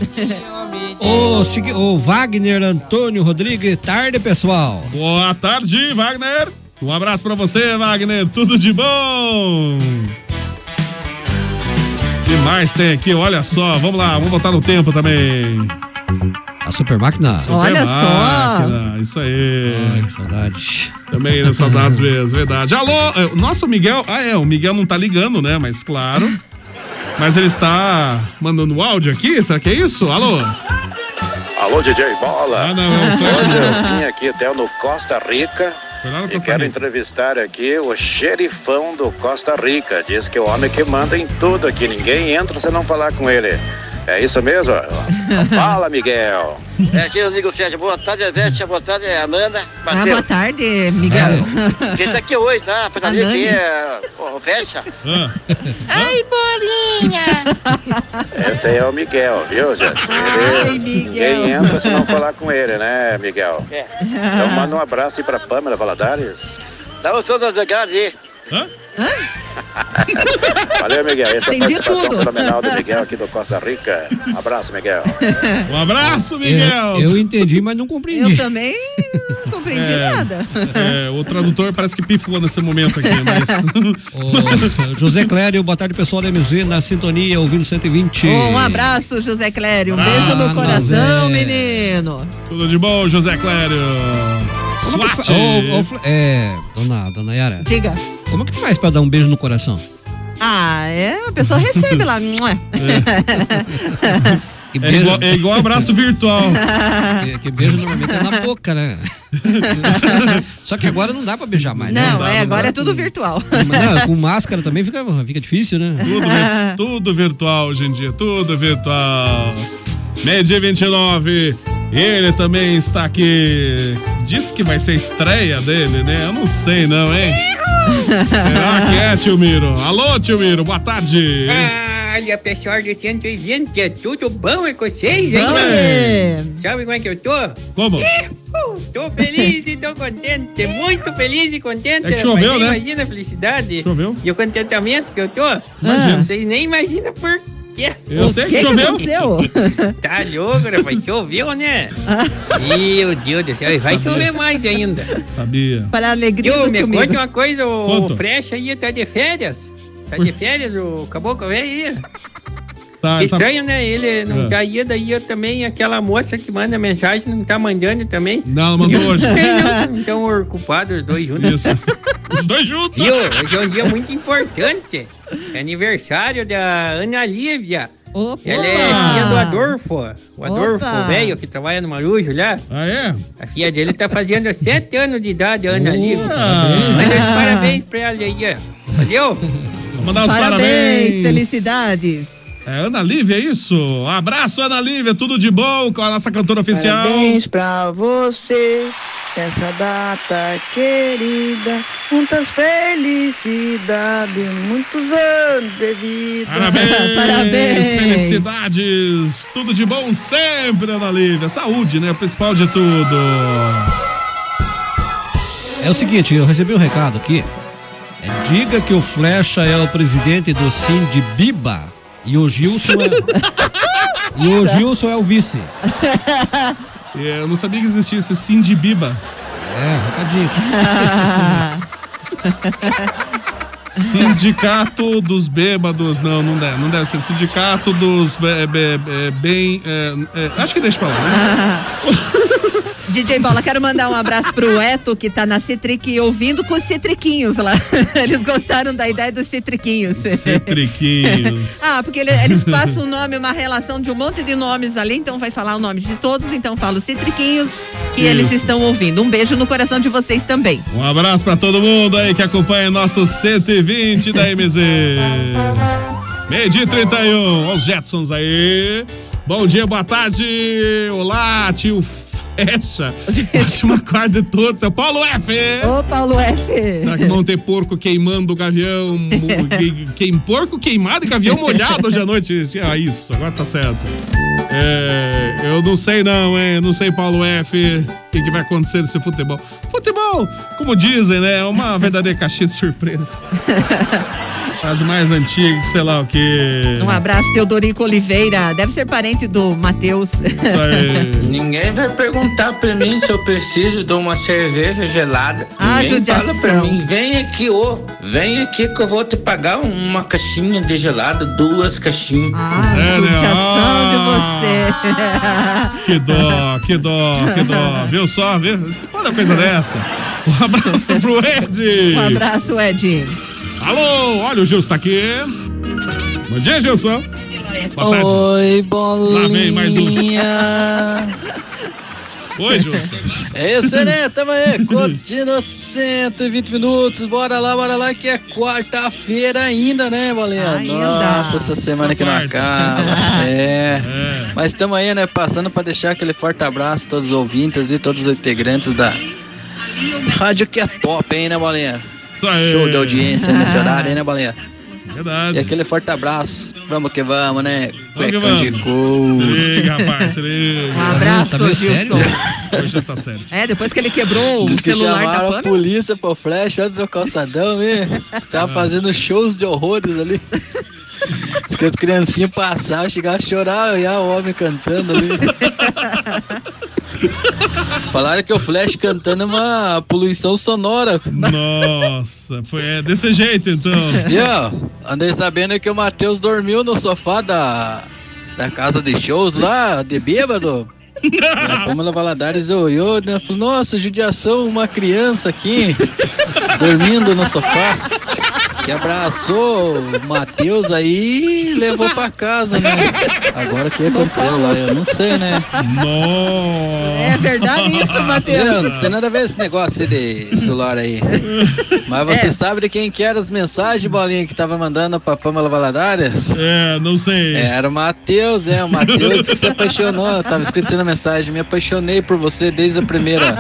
Segui- ô, Wagner Antônio Rodrigues, tarde, pessoal. Boa tarde, Wagner. Um abraço pra você, Wagner. Tudo de bom. O que mais tem aqui? Olha só. Vamos lá, vamos voltar no tempo também. A Super Máquina. Olha só. Máquina, Isso aí. Ai, que saudade. Também, né? Saudades mesmo, verdade. Alô, é, o nosso Miguel. Ah, é, o Miguel não tá ligando, né? Mas claro. Mas ele está mandando áudio aqui, será que é isso? Alô? Alô, DJ Bola. Ah, não, é Flash. Hoje eu vim aqui até no Costa Rica e Costa quero entrevistar aqui o xerifão do Costa Rica. Diz que é o homem que manda em tudo aqui. Ninguém entra se não falar com ele. É isso mesmo? Fala, Miguel. É aqui eu digo, Sérgio, boa tarde, Evete, boa tarde, Amanda. Ah, boa tarde, Miguel. Quem tá aqui hoje, tá? Pra saber quem é o Fecha. Ah. Ai, bolinha! Esse aí é o Miguel, viu, gente? Ele- Ai, Miguel. Ninguém entra se não falar com ele, né, Miguel? É. Então manda um abraço aí pra Pamela Valadares. Dá o som das legadas aí. Hã? Valeu, Miguel. Essa é a Entendi participação tudo. fenomenal do Miguel aqui do Costa Rica. Abraço, Miguel. Um abraço, Miguel. Eu, eu entendi, mas não compreendi. Eu também não compreendi É, nada. é, o tradutor parece que pifou nesse momento aqui, mas. Ô, José Clério, boa tarde, pessoal da MZ, na sintonia, ouvindo 120. Um abraço, José Clério. Um Abraço, beijo no coração, menino. Tudo de bom, José Clério. Como que fa- ô, Fla- é, dona, dona Yara. Diga. Como que faz pra dar um beijo no coração? Ah, é? A pessoa recebe lá. Que É igual, é igual abraço virtual. Que, que beijo normalmente é na boca, né? Só que agora não dá pra beijar mais, né? Não, dá, é, agora dá. é tudo virtual. Não, com máscara também fica, fica difícil, né? Tudo, tudo virtual hoje em dia, tudo virtual. Meio-dia 29. Ele também está aqui. Diz que vai ser a estreia dele, né? Eu não sei, não, hein? Será que é, tio Miro? Alô, tio Miro, boa tarde. Olha, pessoal do 120, é tudo bom é com vocês, hein? É. Sabe como é que eu tô? Como? Tô feliz e tô contente, muito feliz e contente. É que choveu, né? Imagina a felicidade. Choveu. E o contentamento que eu tô. Imagina. Vocês nem imaginam por quê. Eu sei que, choveu. Tá louco, rapaz, choveu, né? Meu Deus do céu, e vai Sabia. chover mais ainda. Sabia. Para a alegria Tio, do me tio conte Miro. uma coisa, o Conta. Frecha aí tá de férias. Tá de férias, o caboclo velho aí. Tá, tá- Estranho, né? Ele não É. tá aí, daí eu também, aquela moça que manda mensagem não tá mandando também. Não, não mandou hoje. Então, ocupados os dois juntos. Isso. Os dois juntos. Viu? Hoje é um dia muito importante. É aniversário da Ana Lívia. Opa. Ela é filha do Adolfo. O Adolfo, Opa. velho, que trabalha no Marujo lá. Ah, é? A filha dele tá fazendo sete anos de idade, a Ana Lívia. parabéns. Mas parabéns pra ela aí, ó. Valeu? Vou mandar os Parabéns, parabéns. felicidades. É Ana Lívia, é isso? Um abraço, Ana Lívia, tudo de bom com a nossa cantora oficial. Parabéns pra você Essa data querida, muitas felicidades, muitos anos de vida. Parabéns! Felicidades! Tudo de bom sempre, Ana Lívia. Saúde, né? O principal de tudo. É o seguinte, eu recebi um recado aqui. É, diga que o Flecha é o presidente do Sim de Biba e o Gilson é. e o Gilson é o vice. Eu não sabia que existia esse de biba. É, recadinho. Sindicato dos bêbados. Não, não deve, não deve ser. Sindicato dos be- be- be- bem. é, é, acho que deixa pra lá, né? DJ Bola, quero mandar um abraço pro Eto, que tá na Citric ouvindo com os citriquinhos lá. Eles gostaram da ideia dos citriquinhos. Citriquinhos. ah, porque ele- eles passam o nome, uma relação de um monte de nomes ali, então vai falar o nome de todos, então fala os citriquinhos que Isso. eles estão ouvindo. Um beijo no coração de vocês também. Um abraço pra todo mundo aí que acompanha nosso 120 da MZ. Meio dia e 31, olha os Jetsons aí. Bom dia, boa tarde. Olá, tio Fecha. Ótima quarta de todos. Seu Paulo F. Ô, Paulo F. Será que vão ter porco queimando o gavião? que- Queim, porco queimado e gavião molhado hoje à noite? Ah, isso, agora tá certo. É, eu não sei não, hein? Não sei, Paulo F. O que, que vai acontecer nesse futebol? Futebol, como dizem, né? É uma verdadeira caixinha de surpresa. As mais antigas, sei lá o que. Um abraço, Teodorico Oliveira. Deve ser parente do Matheus. Ninguém vai perguntar pra mim se eu preciso de uma cerveja gelada. Ah, Ninguém judiação. fala pra mim, vem aqui, ô, vem aqui que eu vou te pagar uma caixinha de gelado, duas caixinhas. Ah, É, né? judiação de Ah, você. Que dó, que dó, que dó. Viu só, viu? Você pode uma coisa dessa. Um abraço pro Ed. Um abraço, Ed. Alô, olha o Gilson tá aqui. Bom dia, Gilson. Boa tarde. Oi, Lá vem mais um. bolinha. Oi, Gilson. É isso aí, né? Tamo aí, curtindo 120 minutos. Bora lá, bora lá, que é quarta-feira ainda, né, bolinha? Nossa, essa semana que não acaba. É. Mas estamos aí, né? Passando pra deixar aquele forte abraço a todos os ouvintes e todos os integrantes da rádio que é top, hein, né, bolinha? Show de audiência nesse horário, hein, né, bolinha? Verdade. E aquele forte abraço. Vamos que vamos, né? Vamos que de vamos. couro. Liga, rapaz, se liga. Um abraço, Tá Gilson. sério? Hoje tá sério. É, depois que ele quebrou o Diz que celular da chamaram a Pamela. polícia pro flash antes do calçadão, né? Tava fazendo shows de horrores ali. Diz que as criancinhas passavam, chegavam a chorar, e o homem cantando ali. Falaram que o Flash cantando é uma poluição sonora. Nossa, foi é desse jeito então. E ó, andei sabendo que o Matheus dormiu no sofá da, da casa de shows lá, de bêbado. A Pamela Valadares olhou, né? Falou, nossa, judiação, uma criança aqui, dormindo no sofá. Que abraçou o Matheus aí e levou pra casa, né? Agora o que aconteceu lá, eu não sei, né? É verdade isso, Matheus? Não, não tem nada a ver esse negócio aí de celular aí. Mas você É. sabe de quem que eram as mensagens, Bolinha, que tava mandando pra Pamela Valadares? É, não sei. Era o Matheus, é, o Matheus que se apaixonou. Tava escrito na mensagem, me apaixonei por você desde a primeira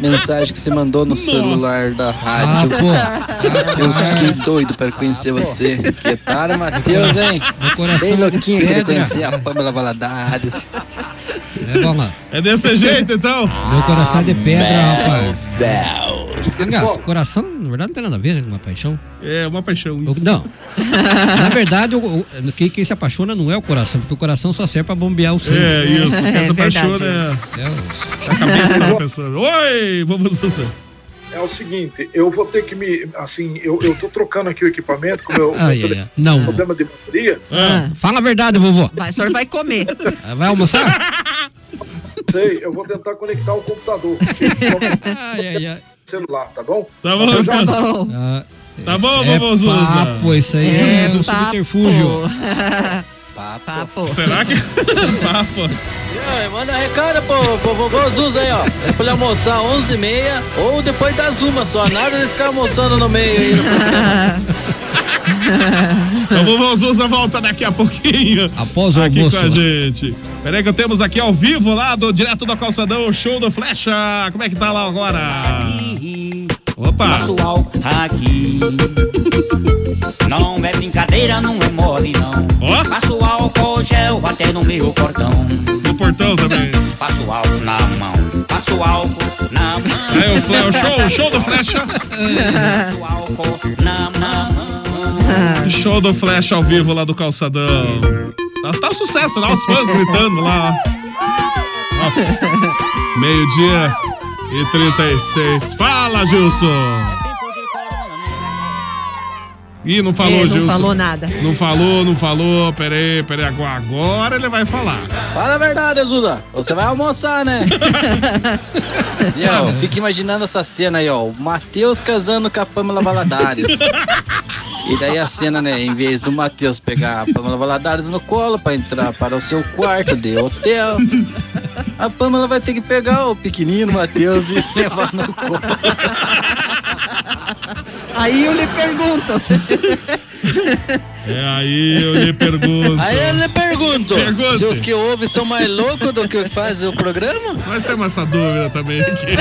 mensagem que você mandou no celular da rádio. Eu fiquei doido para conhecer você. Que tal, Matheus, hein? Meu coração Bem é louquinho de querer conhecer a Pamela Valadares. É, vamos lá. É desse jeito então? Meu coração é de pedra, rapaz. Bel. Aliás, coração, na verdade, não tem nada a ver né, com uma paixão. É uma paixão Eu- Não. Na verdade, o- o- quem, quem se apaixona não é o coração, porque o coração só serve pra bombear o sangue. É isso, quem É se apaixona é É o- a cabeça da pessoa. Oi, vamos você. É o seguinte, eu vou ter que me. Assim, eu, eu tô trocando aqui o equipamento com o meu, ai, tele- ai. Não. problema de bateria. Ah, Fala a verdade, vovô. Vai, o senhor vai comer. Vai almoçar? Sei, eu vou tentar conectar o computador. ai, ai, ai. Celular, tá bom? Tá bom, Eu já- Tá bom. Ah, Tá bom, é vovô Zuza? papo, isso aí é, um subterfúgio. Papo. Será que. Papo. Manda recado pro, pro vovô Zuza aí, ó. É pra ele almoçar 11h30 ou depois das uma só. Nada de ficar almoçando no meio aí. Então o Zuza volta daqui a pouquinho. Após o aqui almoço. com a gente. Peraí que temos aqui ao vivo lá, do direto do calçadão, o show do Flecha. Como é que tá lá agora? Opa! Álcool aqui. Não é brincadeira, não é mole, não. Ó. Passo álcool gel até no meu portão. No portão também. Passo álcool na mão. Passo álcool na mão. É o, fle- o show, o show do Flecha. Passo álcool na mão. Show do Flecha ao vivo lá do calçadão. Tá, tá um sucesso lá, os fãs gritando lá. Nossa. Meio-dia e 36. Fala, Gilson! Ih, não falou, É, não Gilson. falou nada. Não falou, não falou. Peraí, peraí. Agora, agora ele vai falar. Fala a verdade, Azuda. Você vai almoçar, né? e ó, fica imaginando essa cena aí, ó. O Matheus casando com a Pamela Valadares. E daí a cena, né? Em vez do Matheus pegar a Pamela Valadares no colo pra entrar para o seu quarto de hotel, a Pamela vai ter que pegar o pequenino Matheus e levar no colo. Aí eu lhe pergunto. É aí eu lhe pergunto. Aí eu lhe pergunto: Pergunte. se os que ouvem são mais loucos do que fazem o programa? Nós temos essa dúvida também aqui.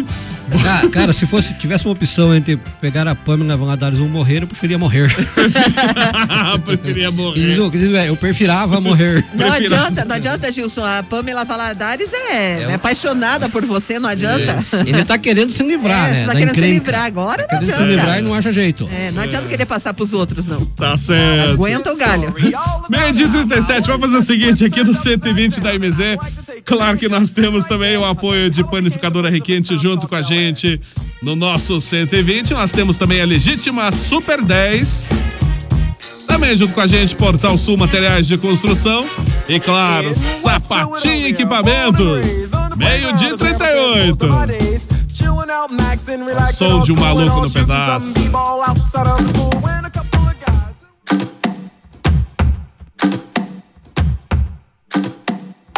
Ca- Cara, se fosse, tivesse uma opção entre pegar a Pamela Valadares ou morrer, eu preferia morrer. Preferia morrer. Diz o- diz, é, Eu prefirava morrer. Não adianta, não adianta, Gilson. A Pamela Valadares é, é apaixonada por você, não adianta. Ele tá querendo se livrar, É, né? você tá da querendo se encrenca. livrar agora, não Querendo se adianta. livrar e não acha jeito. É, não adianta querer passar pros outros, não. Tá certo. Aguenta o galho. Meio dia e 37, vamos fazer o seguinte aqui no 120 da MZ. Claro que nós temos também o apoio de Panificadora Requinte junto com a gente no nosso 120. Nós temos também a legítima Super 10. Também junto com a gente, Portal Sul Materiais de Construção. E claro, Sapatinho Equipamentos. Meio dia e 38. Som de um maluco no pedaço.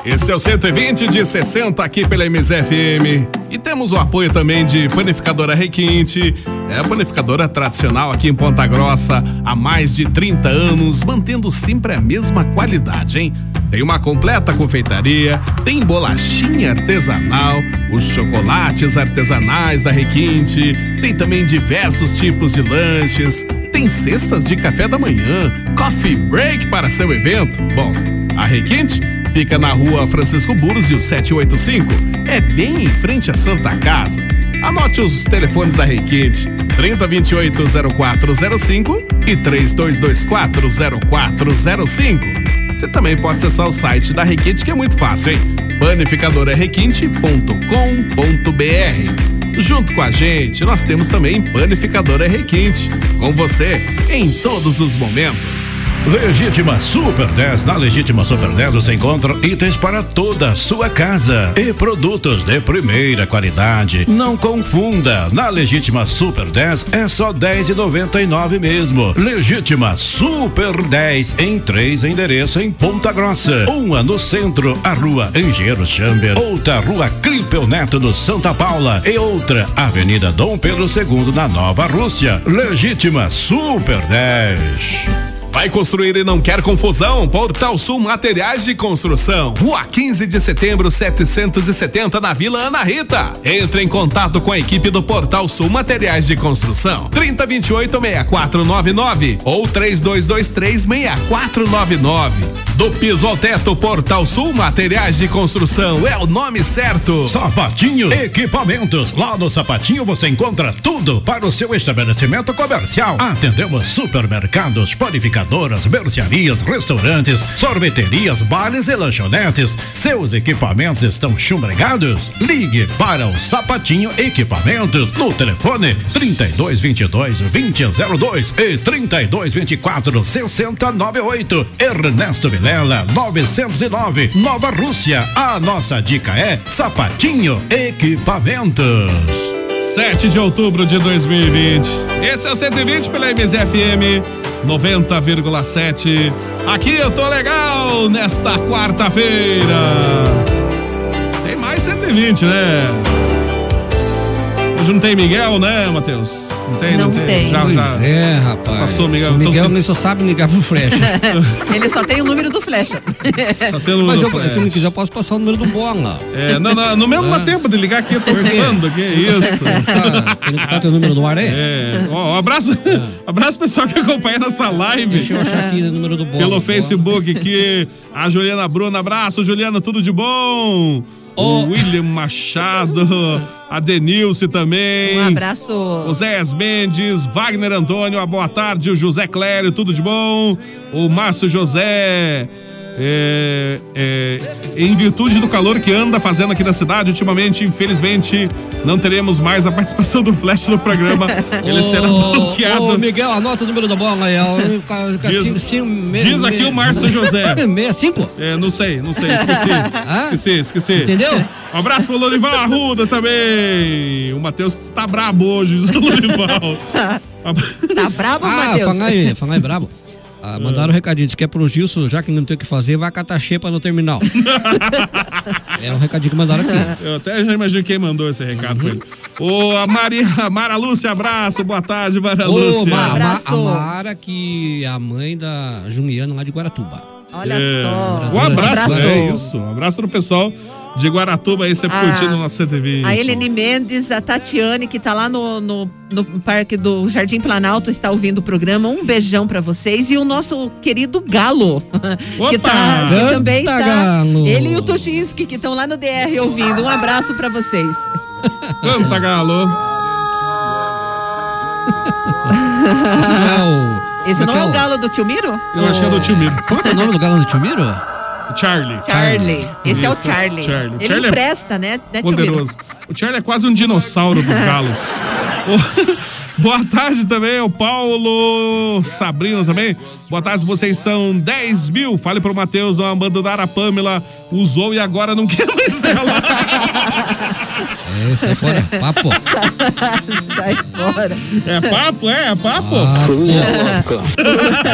Esse é o 120 de 60 aqui pela MZFM. E temos o apoio também de Panificadora Requinte. É a panificadora tradicional aqui em Ponta Grossa há mais de 30 anos, mantendo sempre a mesma qualidade, hein? Tem uma completa confeitaria, tem bolachinha artesanal, os chocolates artesanais da Requinte, tem também diversos tipos de lanches, tem cestas de café da manhã, coffee break para seu evento. Bom, a Requinte fica na rua Francisco Búrzio 785. É bem em frente à Santa Casa. Anote os telefones da Requinte: 3028-0405 e 3224-0405. Você também pode acessar o site da Requinte, que é muito fácil, hein? panificadorarequinte.com.br. Junto com a gente, nós temos também Panificadora Requinte. Com você em todos os momentos. Legítima Super 10. Na Legítima Super 10 você encontra itens para toda a sua casa e produtos de primeira qualidade. Não confunda. Na Legítima Super 10 é só 10,99 mesmo. Legítima Super 10 em três endereços em Ponta Grossa. Uma no centro, a Rua Engenheiro Chamber. Outra, Rua Clipeu Neto no Santa Paula. E outra, Avenida Dom Pedro II na Nova Rússia. Legítima Super 10. Vai construir e não quer confusão? Portal Sul Materiais de Construção. Rua 15 de setembro, 770, na Vila Ana Rita. Entre em contato com a equipe do Portal Sul Materiais de Construção. 3028-6499 ou 3223-6499. Do piso ao teto, Portal Sul Materiais de Construção. É o nome certo. Sapatinho Equipamentos. Lá no Sapatinho você encontra tudo para o seu estabelecimento comercial. Atendemos supermercados, panificadoras, mercearias, restaurantes, sorveterias, bares e lanchonetes. Seus equipamentos estão chumbregados? Ligue para o Sapatinho Equipamentos no telefone 32 22 2002 e 32 24 6098. Ernesto Vilela 909, Nova Rússia. A nossa dica é Sapatinho Equipamentos. 7 de outubro de 2020. Esse é o 120 pela MZFM 90,7. Aqui eu tô legal nesta quarta-feira. Tem mais 120, né? Hoje não tem Miguel, né, Matheus? Não tem, não, Não tem. tem. Já, Pois já. é, rapaz. Passou, Miguel. O Miguel Então, nem só sabe ligar pro Flecha. Ele só tem o número do flecha. Só tem o Mas eu, Flash. se não quiser, eu posso passar o número do bola. É, não, não, no mesmo Ah. tempo de ligar aqui, eu tô reclamando, que isso. Tem que botar teu número no ar aí? É. Ó, um abraço, abraço pessoal que acompanha nossa live. Deixa eu achar aqui o número do bola. Pelo Facebook aqui, a Juliana Bruna, abraço, Juliana, tudo de bom? O William Machado, a Denilce também. Um abraço. O Zé Mendes, Wagner Antônio, a boa tarde, o José Clério, tudo de bom? O Márcio José. É, é, em virtude do calor que anda fazendo aqui na cidade, ultimamente, infelizmente, não teremos mais a participação do Flash no programa. Ele será bloqueado. Ô, Miguel, anota o número da bola aí. Diz, Cinco, diz aqui o Márcio José. 65? É, não sei, não sei, esqueci. Esqueci, esqueci. Entendeu? Um abraço pro Lorival Arruda também. O Matheus está brabo hoje, o Lorival. Tá brabo, Ah, Matheus? aí, fala aí, brabo. Ah, mandaram um recadinho, diz que é pro Gilson, já que não tem o que fazer, vai catar xepa no terminal. é um recadinho que mandaram aqui. Eu até já imagino quem mandou esse recado pra ele. Ô, a Maria, a Mara Lúcia, abraço, boa tarde, Mara Ô, Lúcia. Ma- Ma- a Mara, que é a mãe da Juniana lá de Guaratuba. Olha É, só. Um abraço, Abraço. é isso. Um abraço pro pessoal de Guaratuba aí, sempre Ah, curtindo nosso 120. A Helene Mendes, a Tatiane, que tá lá no, no, no Parque do Jardim Planalto, está ouvindo o programa. Um beijão pra vocês. E o nosso querido Galo, que, tá, que também tá. Galo. Ele e o Tuchinski, que estão lá no DR ouvindo. Um abraço pra vocês. Canta, Galo. O. Esse não é o galo do Tio Miro? Eu acho que é do tio Miro. Como é que é o nome do galo do Tio Miro? Charlie. Charlie. Esse é o Charlie. Charlie. Ele Charlie é empresta, né, né Miro? Poderoso. O Charlie é quase um dinossauro dos galos. Boa tarde também, o Paulo Sabrina também. Boa tarde, vocês são 10 mil. Fale pro Matheus não abandonar a Pamela. Usou e agora não quer mais ela. É, sai fora. Papo. Sai fora. É papo, é? É papo?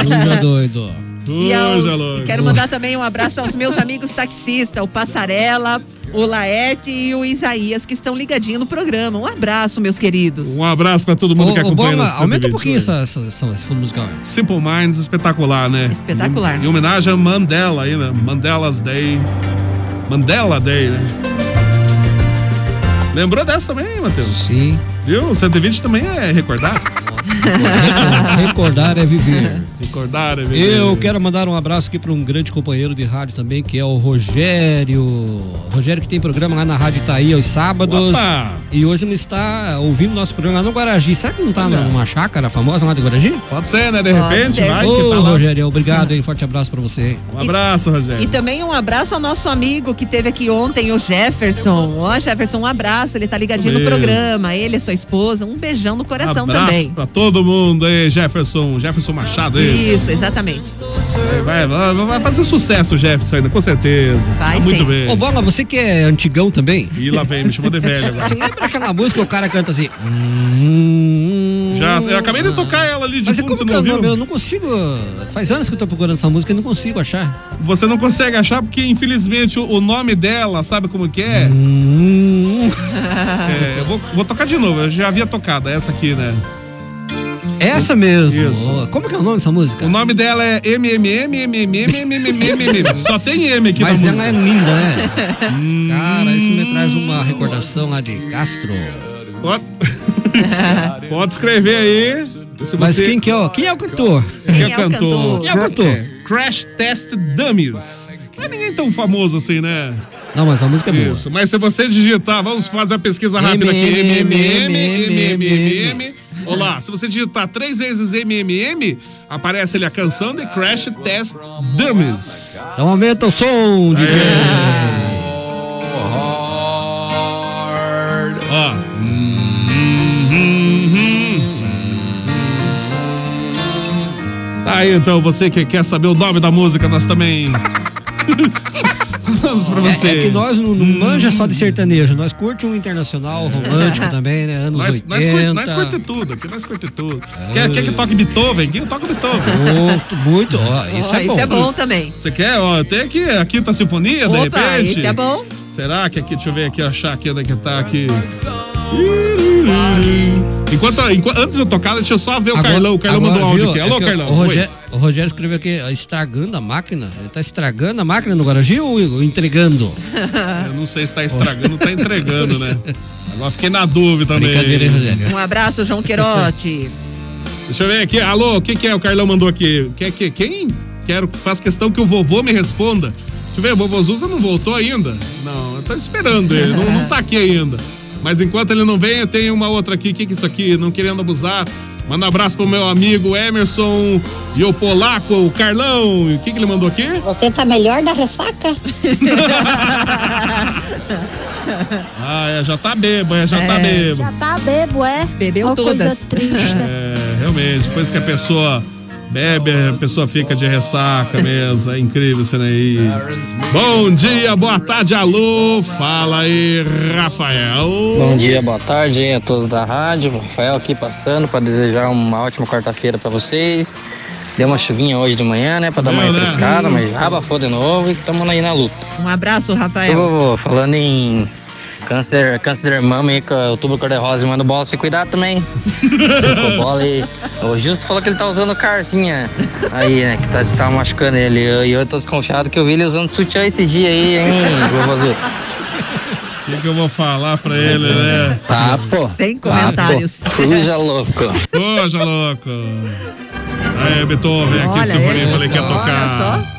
Luja doido. E, aos- Coisa e louca. quero mandar também um abraço aos meus amigos taxistas, o Passarela, o Laerte e o Isaías, que estão ligadinhos no programa. Um abraço, meus queridos. Um abraço pra todo mundo Ô, que acompanha Bola, nosso aumenta 120 um pouquinho essa, essa, essa, esse fundo musical. Simple Minds, espetacular, né? Espetacular. Em, em homenagem a Mandela aí, né? Mandela's Day. Mandela Day, né? Lembrou dessa também, Matheus? Sim. Viu? O 120 também é recordar. Recordar é viver. Recordar é viver. Eu quero mandar um abraço aqui para um grande companheiro de rádio também, que é o Rogério. Rogério que tem programa lá na Rádio Itaí aos sábados. Opa! E hoje ele está ouvindo nosso programa lá no Guaragi. Será que não está numa chácara famosa lá de Guaragi? Pode ser, né? De Pode repente, ser. vai Ô, que tá lá. Rogério, obrigado, hein? Forte abraço para você. Um abraço, Rogério. E também um abraço ao nosso amigo que teve aqui ontem, o Jefferson. Ó, Jefferson, um abraço. Ele tá ligadinho no Mesmo. programa. Ele e sua esposa. Um beijão no coração abraço também. pra todo mundo aí, Jefferson. Jefferson Machado, é isso. Isso, exatamente. Vai, vai, vai fazer sucesso Jefferson ainda, com certeza. Vai Tá muito sim. bem. Ô, Bola, você que é antigão também? E lá vem, me chamou de velho Você agora. lembra aquela música que o cara canta assim? "Hum, Já, eu acabei de tocar ela ali de Mas e fundo, como você que não é o ouviu? nome? Eu não consigo. Faz anos que eu tô procurando essa música e não consigo achar. Você não consegue achar porque, infelizmente, o, o nome dela, sabe como que é? Hum. É, eu vou, vou tocar de novo, eu já havia tocado, essa aqui, né? Essa mesmo. Isso. Como que é o nome dessa música? O nome dela é MMM, MMM, MMM. Só tem M aqui Mas na ela música. é linda, né? Cara, isso me traz uma recordação lá de Castro. Pode, Pode escrever aí. Se Mas você- quem que é o, quem é o cantor? Quem é o cantor? Quem é o cantor? Crash Test Dummies. Não é ninguém tão famoso assim, né? Não, mas a música é boa. Isso, mas se você digitar, vamos fazer a pesquisa rápida aqui. MMM, MMM. Olá, se você digitar três vezes MMM, aparece ali a canção de Crash Test Dummies. Então aumenta o som, DJ. Ó. Tá aí então, você que quer saber o nome da música, nós também. Falamos pra você. É, é que nós não, não manja só de sertanejo, nós curte um internacional romântico também, né? Anos Nós, nós, 80. curte, nós curte tudo, aqui nós curte tudo. Quer, quer que toque Beethoven? Aqui eu toco Beethoven. Muito, muito. Ó, isso Ó, é bom. Isso é bom também. Você quer? Ó, tem aqui a Quinta Sinfonia, de Opa, repente. esse é bom. Será que aqui, deixa eu ver aqui, achar aqui onde é que tá aqui. Enquanto, enquanto- antes de eu tocar, deixa eu só ver o Agora- Carlão. O Carlão agora, mandou um áudio viu? aqui. É Alô, que Carlão. O Oi. Rogério, o Rogério escreveu aqui, ó, estragando a máquina. Ele tá estragando a máquina no Guarujá ou entregando? Eu não sei se tá estragando ou tá entregando, né? Agora fiquei na dúvida também. Brincadeira, hein, Rogério? Um abraço, João Queirote. Deixa eu ver aqui. Alô, o que, que é? O Carlão mandou aqui. Que, que, quem? Quero, faz questão que o vovô me responda. Deixa eu ver, o vovô Zuza não voltou ainda? Não, eu tô esperando ele. Não, não tá aqui ainda. Mas enquanto ele não vem, eu tenho uma outra aqui. O que, que é isso aqui? Não querendo abusar. Manda um abraço pro meu amigo Emerson e o Polaco, o Carlão. E O que, que ele mandou aqui? Você tá melhor da ressaca? Ah, é, já tá bebo, é, já tá bebo. Já tá bebo, é? Bebeu Uma todas. Coisa triste. É, realmente, depois que a pessoa bebe, a pessoa fica de ressaca mesmo. É incrível isso aí. Bom dia, boa tarde, alô. Fala aí, Rafael. Bom dia, boa tarde aí a todos da rádio. Rafael aqui passando para desejar uma ótima quarta-feira para vocês. Deu uma chuvinha hoje de manhã, né? Pra dar uma né? refrescada, mas abafou de novo e estamos aí na luta. Um abraço, Ô, Rafael. vovô, falando em câncer, câncer de mama aí, com o outubro cor-de-rosa, manda bola, se cuidar também. Ficou bola aí. O Gilson falou que ele tá usando carcinha aí, né? Que tá, tá machucando ele. E eu, eu tô desconfiado que eu vi ele usando sutiã esse dia aí, hein, vovôzão? O que, que eu vou falar pra ele, né? Papo. Sem comentários. Papo. Fuja louco. Fuja louco. Aí, Beethoven, aqui do Sinfonia, falei que ia só, tocar. olha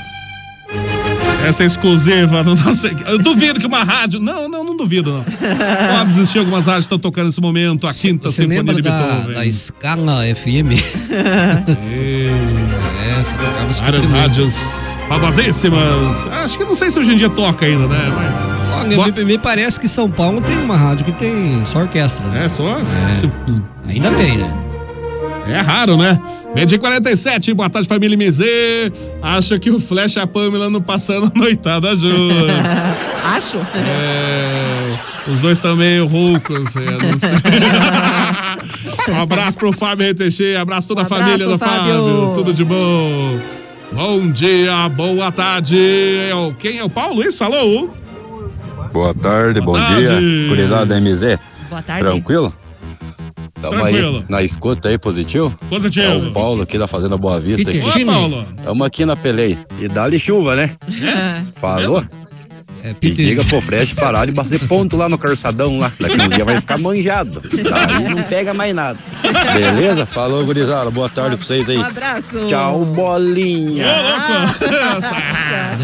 Essa é exclusiva do nosso. Eu duvido que uma rádio. Não, não, não duvido, não. Pode existir algumas rádios que estão tocando nesse momento a quinta Você Sinfonia de da, Beethoven. da Scala FM? É, você tocava esse tipo Várias música. rádios famosíssimas. Acho que não sei se hoje em dia toca ainda, né? Mas. Olha, me, me parece que São Paulo tem uma rádio que tem só orquestra. É, só? É. Ainda tem, né? É raro, né? Meio 47, boa tarde, família MZ. Acha que o Flash e a Pamela não passando a noitada juntos. Acho. É, os dois estão meio roucos. é, não sei. um abraço pro Fábio RTX, abraço toda a abraço, família do Fábio. Fábio. Tudo de bom. Bom dia, boa tarde. É Quem é o Paulo? Isso, alô? Boa tarde, bom tarde. dia. Curizada MZ. Boa tarde. Tranquilo? Tamo Tranquilo. aí na escuta aí, positivo? Positivo. É o Paulo aqui da Fazenda Boa Vista. Ô, Aqui. Paulo. Tamo aqui na Pelei. E dá-lhe chuva, né? Falou? É, E diga pro Fresh parar de bater ponto lá no calçadão lá. Daqui um dia vai ficar manjado. Aí não pega mais nada. Beleza? Falou, gurizada. Boa tarde pra vocês aí. Um abraço. Tchau, bolinha.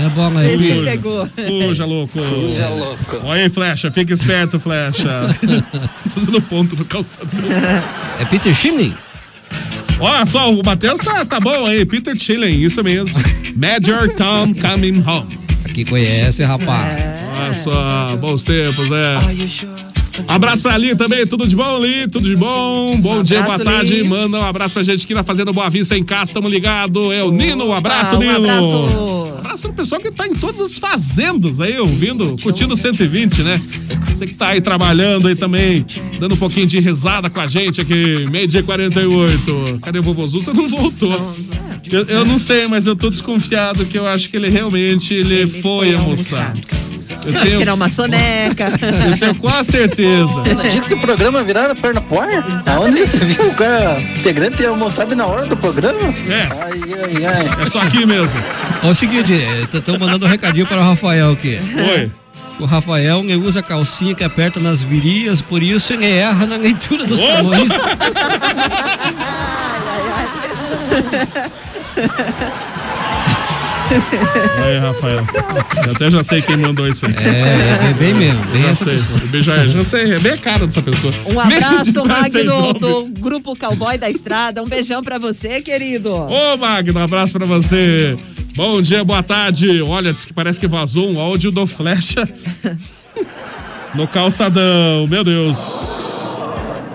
É bom, né? Esse Fuja. pegou. Fuja, louco. Fuja, louco. Olha aí, Flecha. Fica esperto, Flecha. Fazendo ponto no calçadão. É Peter Schilling? Olha só, o Matheus tá, tá bom aí. Peter Chilling, isso mesmo. Major Tom Coming Home. Aqui conhece, rapaz. Olha só, bons tempos, né? Abraço pra Ali também, tudo de bom, Ali? Tudo de bom? Bom dia, boa tarde. Li. Manda um abraço pra gente aqui na Fazenda Boa Vista, em casa, tamo ligado. É o Nino, um abraço, um Nino. abraço. Abraço no pessoal que tá em todas as fazendas aí, ouvindo, curtindo 120, né? Você que tá aí trabalhando aí também, dando um pouquinho de risada com a gente aqui, meio dia 48. Cadê o vovô Zuza? Não voltou. Eu, eu não sei, mas eu tô desconfiado que eu acho que ele realmente ele, foi, almoçar. Eu Vai tenho, tirar uma soneca. eu tenho quase certeza. Imagina que esse programa virar perna pro ar? Aonde você viu o cara integrante ter almoçado na hora do programa? É. Ai, ai, ai. É só aqui mesmo. Ó, o seguinte, estão mandando um recadinho para o Rafael aqui. Oi. O Rafael ele usa calcinha que aperta nas virias, por isso ele erra na leitura dos Opa! talões. Aí, Rafael. Eu até já sei quem mandou isso aí. É, é bem mesmo, bem já sei. pessoa. Eu já, já sei, é bem a cara dessa pessoa. Um abraço, Magno, 49. do Grupo Cowboy da Estrada. Um beijão pra você, querido. Ô, Magno, um abraço pra você. Bom dia, boa tarde. Olha, diz que parece que vazou um áudio do Flecha no calçadão. Meu Deus.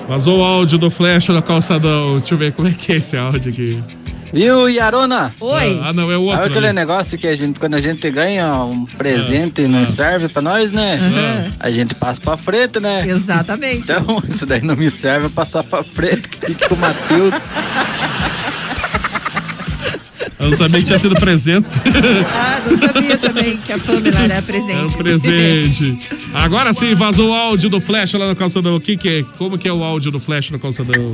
Vazou o áudio do Flecha no calçadão. Deixa eu ver como é que é esse áudio aqui. Viu, Yarona? Oi. Ah, não, é o Sabe outro. aquele ali. negócio que a gente, quando a gente ganha um presente e Ah. não serve pra nós, né? A gente passa pra frente, né? Exatamente. Então, isso daí não me serve eu passar pra frente. Fique com o Matheus. Eu não sabia que tinha sido presente. Ah, não sabia também que a Pamela era presente. Era um presente. Agora sim, vazou o áudio do Flash lá no calçadão. O que que é? Como que é o áudio do Flash no calçadão?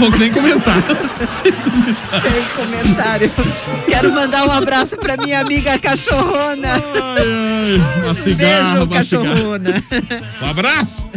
Vou nem comentar. Sem comentar. Sem comentário. Quero mandar um abraço pra minha amiga cachorrona. Uma cigarra, Beijo, uma cigarra. cachorrona. Um abraço.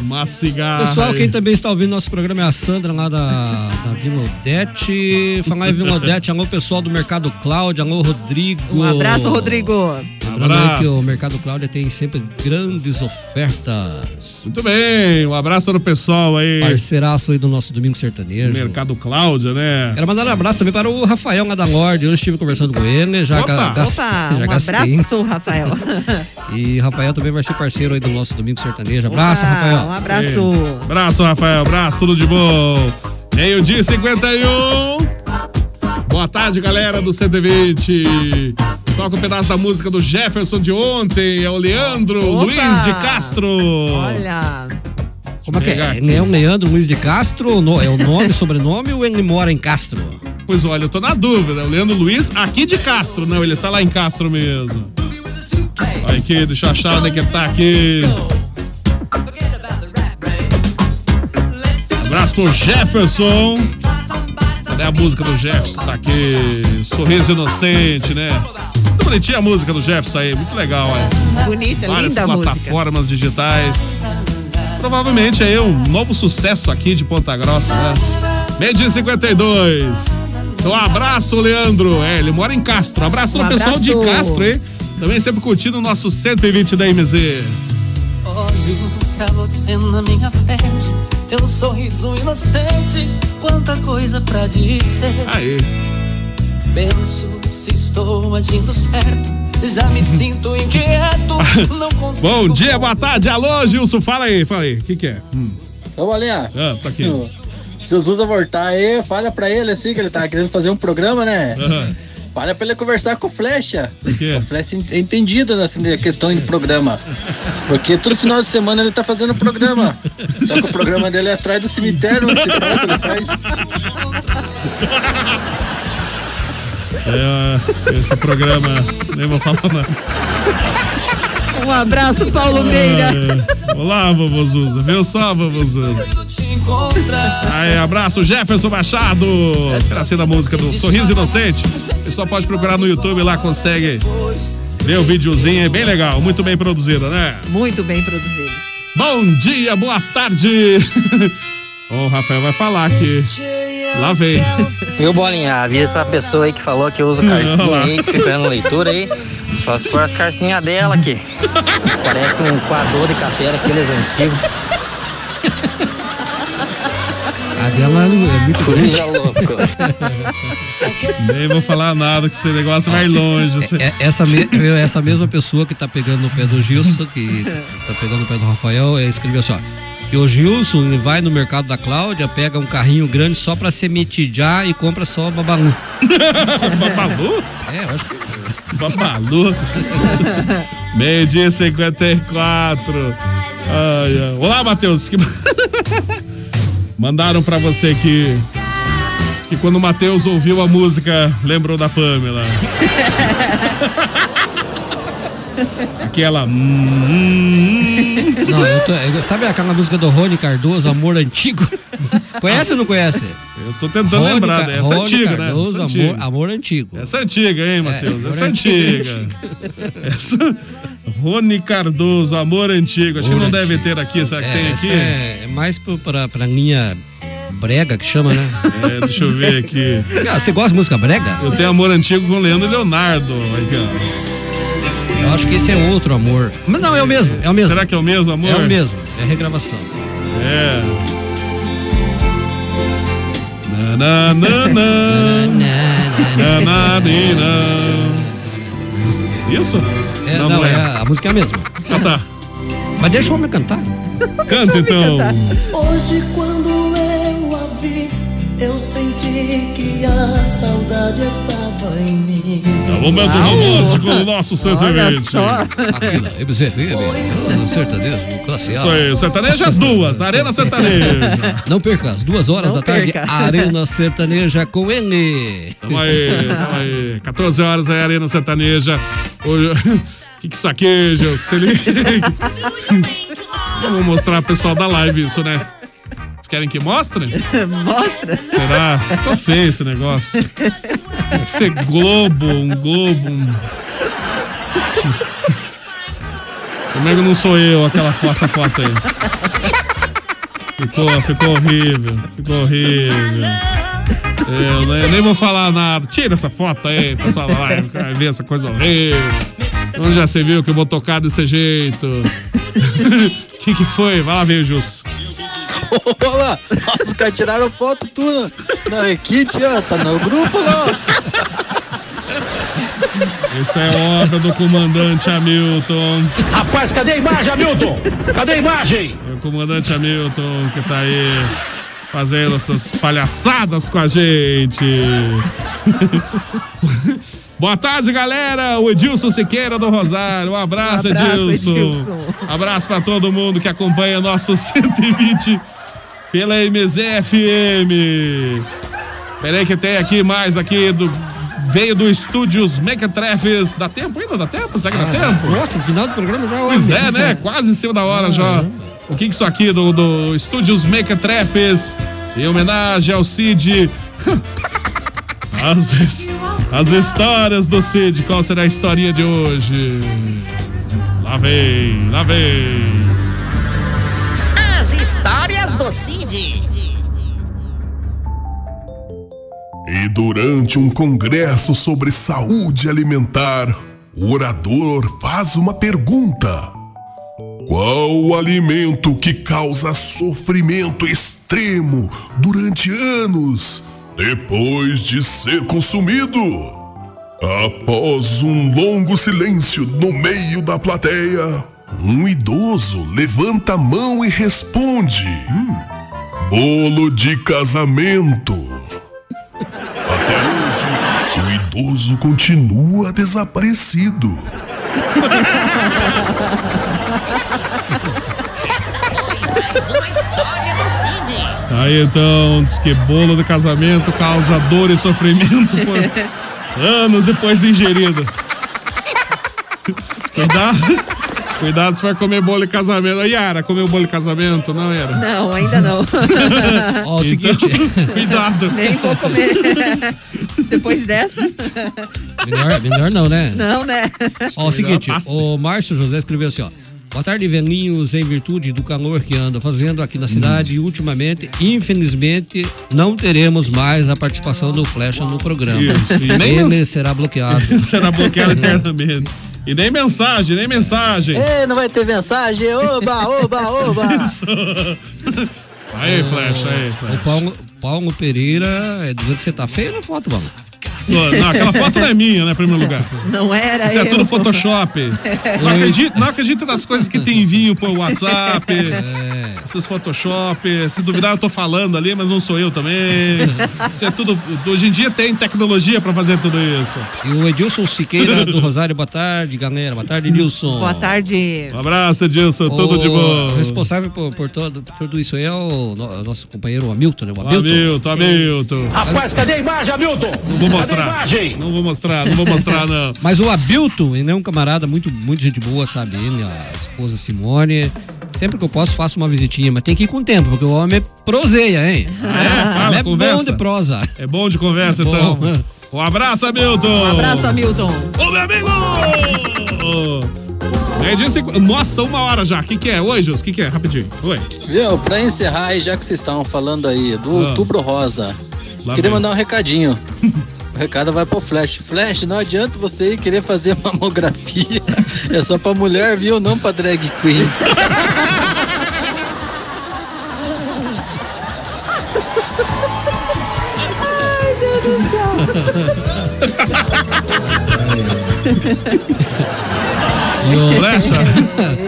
Uma cigarra. Pessoal, aí. quem também está ouvindo nosso programa é a Sandra lá da, da Vila Odete. Falar em Vila Odete, alô pessoal do Mercado Cláudio, alô Rodrigo. Um abraço, Rodrigo. Lembrando aí Abraço. que o Mercado Cláudio tem sempre grandes ofertas. Muito bem, um abraço no pessoal aí. Parceiraço aí do nosso Domingo Sertanejo. Mercado Cláudia, né? Quero mandar um abraço também para o Rafael lá da Lorde. Hoje estive conversando com ele, já Opa! já um gastei. abraço, Rafael. E Rafael também vai ser parceiro aí do nosso Domingo Sertanejo. Abraço, Opa, Rafael. Um abraço. Abraço, Rafael. Abraço, tudo de bom. Meio-dia e 51. Boa tarde, galera do 120. Toca um pedaço da música do Jefferson de ontem. É o Leandro Opa! Luiz de Castro. Olha. Como é que Pegar é? É o Leandro Luiz de Castro? É o nome, sobrenome ou ele mora em Castro? Pois olha, eu tô na dúvida. O Leandro Luiz aqui de Castro. Não, ele tá lá em Castro mesmo. Olha aqui, deixa eu achar onde é que tá aqui. Abraço pro Jefferson. Cadê a música do Jefferson? Tá aqui. Sorriso inocente, né? Muito bonitinha a música do Jefferson aí, muito legal, é. Bonita, Várias linda a música. plataformas digitais. Provavelmente aí um novo sucesso aqui de Ponta Grossa, né? Meio dia e 52. Então, um abraço, Leandro. É, ele mora em Castro. Um abraço Um no pessoal de. Castro, hein? Também sempre curtindo o nosso 120 da MZ. Olho pra você na minha frente, teu sorriso inocente, quanta coisa pra dizer. Aí. Penso se estou agindo certo, já me sinto inquieto, não consigo. Bom dia, boa tarde. Alô, Gilson, fala aí, fala aí. O que que é? Hum. Ô, Bolinha. Ah, tá aqui. Se o Zuza voltar aí, fala pra ele assim que ele tá querendo fazer um programa, né? Aham. Fala pra ele conversar com o Flecha. quê? O Flecha é entendido nessa questão de programa. Porque todo final de semana ele tá fazendo programa. Só que o programa dele é atrás do cemitério, ele faz. É, esse programa, nem vou falar nada. Um abraço, Paulo Meira. É. Olá, vovô Zuza. Viu só, vovô Zuza? Aí, abraço, Jefferson Machado. Pedacinho da música do Sorriso Inocente. Você só pode procurar no YouTube lá, consegue ver o videozinho. É bem legal, muito bem produzido, né? Muito bem produzido. Bom dia, boa tarde. O Rafael vai falar aqui. Lá vem. Viu, Bolinha? Avisa essa pessoa aí que falou que usa o Olha lá. carcinha aí, que fica dando leitura aí. Só se for as carcinhas dela aqui. Parece um coador de café daqueles antigos. A dela é muito grande. Louco. Nem vou falar nada, que esse negócio vai longe. Você- É, essa, me- essa mesma pessoa que tá pegando no pé do Gilson, que tá pegando no pé do Rafael, é, escreveu assim, ó. Que o Gilson vai no mercado da Cláudia, pega um carrinho grande só pra semitidjar e compra só babalu. Babalu? É, eu acho que. Babalu. Meio-dia e 54. Ai, ai. Olá, Matheus. Que... Mandaram pra você que. Que quando o Matheus ouviu a música, lembrou da Pamela. Aquela. hum, hum, hum. Não, tô, sabe aquela música do Rony Cardoso, Amor Antigo? Conhece ou não conhece? Eu tô tentando Rony lembrar. Essa é antiga, Cardoso, né? Essa é amor, antiga. amor Antigo. Essa é antiga, hein, Matheus? amor Essa é antigo. antiga. Essa... Rony Cardoso, Amor Antigo. Acho que Amor não deve Antigo. ter aqui. Será que É, tem essa aqui? É, é mais pra, pra linha brega que chama, né? É, deixa eu ver aqui. Ah, Você gosta de música brega? Eu tenho Amor Antigo com Leandro e Leonardo. Eu acho que esse é outro amor. Mas não, é o mesmo, é o mesmo. Será que é o mesmo, amor? É o mesmo, é regravação. É. Na, na, na, na. Na, na, ni, na. Isso? É, não, é, a música é a mesma. Ah, tá. Mas deixa o homem cantar. Canta então. Hoje quando eu senti que a saudade estava em mim. É o momento romântico do nosso 120. Aqui na MZFM, no sertanejo, classe A. Isso aí, sertaneja as duas, Arena Sertaneja. Não perca, às duas horas Não da tarde, perca. Arena Sertaneja com ele. Tamo aí, tamo aí. 14 horas aí, Arena Sertaneja. Hoje... O que, que isso aqui, Gil? Se liga. Vamos mostrar pro pessoal da live isso, né? Querem que mostre? Mostra. Será? Ficou feio esse negócio. Tem que ser Globo, um Globo. Um... Como é que não sou eu aquela essa foto aí? Ficou, ficou horrível, ficou horrível. Eu nem, nem vou falar nada. Tira essa foto aí, pessoal da live, você vai ver essa coisa horrível. Onde já você viu que eu vou tocar desse jeito? O que, que foi? Vai lá ver, Jus. Olha lá, os caras tiraram foto tudo na equipe, ó, tá no grupo lá. Essa é obra do comandante Hamilton. Rapaz, cadê a imagem, Hamilton? Cadê a imagem? É o comandante Hamilton que tá aí fazendo essas palhaçadas com a gente. Boa tarde, galera. O Edilson Siqueira do Rosário. Um abraço, Um abraço, Edilson. Edilson. Abraço pra todo mundo que acompanha nosso 120 pela MZFM. Peraí que tem aqui mais aqui do veio do estúdios Mequetrefes. Dá tempo ainda? Dá tempo? Será que dá tempo? Nossa, no final do programa já Pois é, né? Quase em cima da hora já. O que que isso aqui do, do Estúdios Mequetrefes, em homenagem ao Cid. As, as histórias do Cid. Qual será a historinha de hoje? Lá vem, lá vem. As histórias do Cid. E durante um congresso sobre saúde alimentar, o orador faz uma pergunta: Qual o alimento que causa sofrimento extremo durante anos depois de ser consumido? Após um longo silêncio no meio da plateia, um idoso levanta a mão e responde: Bolo de casamento. Até hoje, o idoso continua desaparecido. Aí então, diz que bolo do casamento causa dor e sofrimento por anos depois de ingerido. Cuidado. Cuidado se vai comer bolo de casamento. Yara, comeu bolo de casamento? Não, Yara? Não, ainda não. Ó, o seguinte. Cuidado. Nem vou comer. Depois dessa? Melhor, melhor não, né? Não, né? Ó, o seguinte, o Márcio José escreveu assim, ó. Boa tarde, velhinhos, em virtude do calor que anda fazendo aqui na cidade e ultimamente, infelizmente, não teremos mais a participação do Flecha no programa. Isso, nem Ele nos- será bloqueado. Será bloqueado eternamente. E nem mensagem, nem mensagem. Ei, não vai ter mensagem? Oba, oba, oba. Isso. Aí, Flecha, aí, O Flecha. Paulo, Paulo Pereira, é dizendo que você tá feio na foto, mano. Não, aquela foto não é minha, né, em primeiro lugar. Não era Isso é eu. tudo Photoshop. Não acredito, não acredito nas coisas que tem vinho por WhatsApp. Esses Photoshop. Se duvidar, eu tô falando ali, mas não sou eu também. Isso é tudo. Hoje em dia tem tecnologia pra fazer tudo isso. E o Edilson Siqueira do Rosário, boa tarde, galera. Boa tarde, Nilson. Boa tarde. Um abraço, Edilson. Tudo de O bom. responsável por, por todo, por tudo isso aí é o no- nosso companheiro Hamilton, né? O O Hamilton. Hamilton, Hamilton. Rapaz, cadê a imagem, Hamilton? Não vou a mostrar. Não vou mostrar, não vou mostrar, não. Mas o Abilton, ele é um camarada muito, muito gente boa, sabe? Ele, a esposa Simone. Sempre que eu posso, faço uma visitinha, mas tem que ir com tempo, porque o homem é proseia, hein? É, fala, é conversa. bom de prosa. É bom de conversa, É então. bom. Um abraço, Hamilton. Um abraço, Hamilton. Ô, meu amigo! Cinqu- Nossa, uma hora já. O que, que é? Oi, Jus, o que, que é? Rapidinho. Oi. Viu, pra encerrar já que vocês estavam falando aí do Ah. Outubro Rosa, Lá queria vem. mandar um recadinho. O recado vai pro Flash. Flash, não adianta você ir querer fazer mamografia. É só pra mulher, viu? Não pra drag queen. Ai, Deus do céu. Flecha,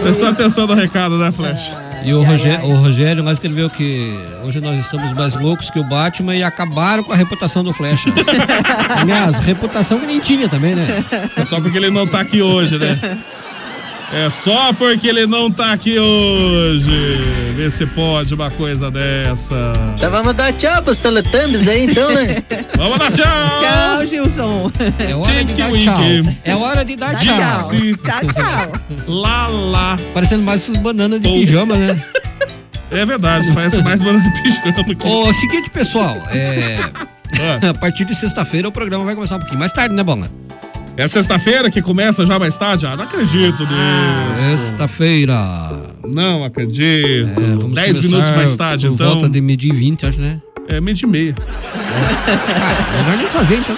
prestou atenção no recado, né, Flecha? E o Rogério, o Rogério lá escreveu que hoje nós estamos mais loucos que o Batman e acabaram com a reputação do Flecha. Aliás, reputação que nem tinha também, né? É só porque ele não tá aqui hoje, né? É só porque ele não tá aqui hoje. Vê se pode uma coisa dessa. Então vamos dar tchau pros Teletubbies aí, então, né? Vamos dar tchau! Tchau, Gilson. É hora de dar Wink. tchau. É hora de dar tchau. tchau. Tchau, tchau. Lá, lá. Parecendo mais bananas de pijama, né? É verdade, parece mais banana de pijama aqui. Ô, seguinte, pessoal, é. Ah. A partir de sexta-feira o programa vai começar um pouquinho mais tarde, né, Bonga? É sexta-feira que começa já mais tarde? Ah, não acredito nisso. Sexta-feira. Não acredito. Vamos 10 começar minutos mais tarde, então. volta de meio-dia e 20, acho, né? É de meia. Ah, melhor nem fazer, então.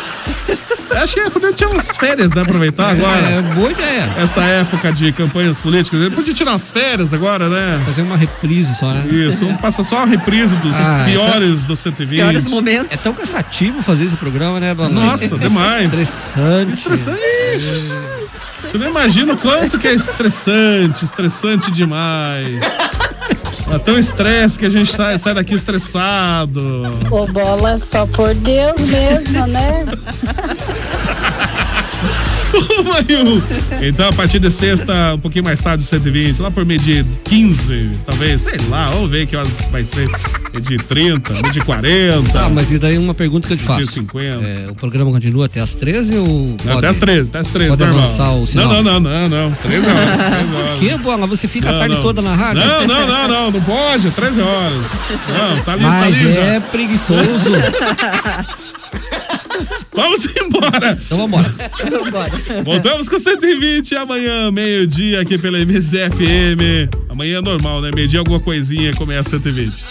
Acho que é poder tirar umas férias, né? Aproveitar agora. É, boa ideia. Essa época de campanhas políticas. Ele podia tirar umas férias agora, né? Fazer uma reprise só, né? Isso, vamos passar só a reprise dos Ah, piores do 120. É tão cansativo fazer esse programa, né, Bonga? Nossa, demais. Estressante. Estressante. Ixi, Você não imagina o quanto que é estressante, estressante demais. É tão estresse que a gente sai, sai daqui estressado. Ô, bola, só por Deus mesmo, né? Maiu. Então, a partir de sexta, um pouquinho mais tarde, 120, lá por meio de 15, talvez, sei lá, vamos ver que horas vai ser. Meio de 30, meio de 40. Tá, mas e daí uma pergunta que eu te Meio de faço. 50. É, o programa continua até as 13 ou. Não, pode- até as 13, até as 13, Pode normal. avançar o sinal? Não, não, não, não, não. 13 horas. 13 horas. Que, Bola? Você fica a Não, tarde não. toda na rádio? Não, não, não, não, não pode, 13 horas. Não, tá ali, tá Mas ali é já. preguiçoso. Vamos embora. Então vambora. Voltamos com 120 amanhã, meio-dia, aqui pela MZFM. Amanhã é normal, né? Meio-dia alguma coisinha começa 120.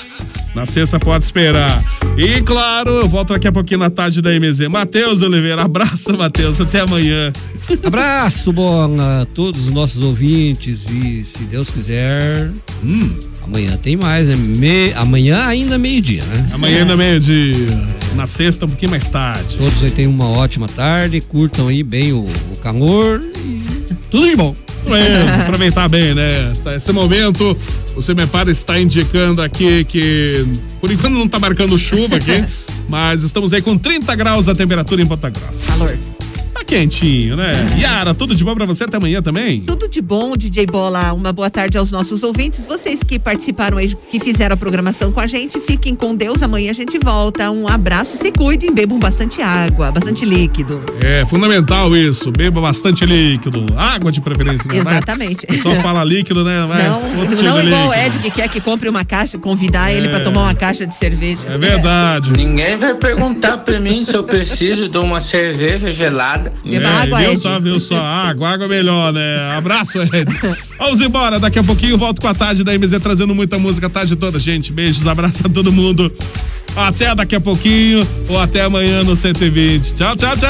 Na sexta pode esperar. E claro, eu volto daqui a pouquinho na tarde da MZ. Matheus Oliveira, abraço, Matheus. Até amanhã. Abraço, bom a todos os nossos ouvintes e se Deus quiser, Hum. Amanhã tem mais, né? Me- Amanhã ainda meio-dia, né? Amanhã ainda meio-dia. Na sexta, um pouquinho mais tarde. Todos aí tenham uma ótima tarde, curtam aí bem o, o calor e tudo de bom. Isso mesmo, aproveitar bem, né? Tá, Esse momento, o Semepar está indicando aqui que, por enquanto não tá marcando chuva aqui, mas estamos aí com 30 graus a temperatura em Ponta Grossa. Calor. Quentinho, né? Yara, tudo de bom pra você até amanhã também? Tudo de bom, DJ Bola. Uma boa tarde aos nossos ouvintes. Vocês que participaram aí, que fizeram a programação com a gente, fiquem com Deus. Amanhã a gente volta. Um abraço, se cuidem, bebam bastante água, bastante líquido. É fundamental isso. Beba bastante líquido. Água de preferência, né? Vai- Exatamente. O pessoal fala líquido, né? Vai, Não, tipo não igual o. Ed que quer que compre uma caixa, convidar ele É. pra tomar uma caixa de cerveja. É verdade. Ninguém vai perguntar pra mim se eu preciso de uma cerveja gelada. É, viu só, viu só. Água, água é melhor, né? Abraço, Ed. Vamos embora. Daqui a pouquinho eu volto com a tarde da MZ trazendo muita música a tarde toda, gente. Beijos, abraço a todo mundo. Até daqui a pouquinho ou até amanhã no 120. Tchau, tchau, tchau.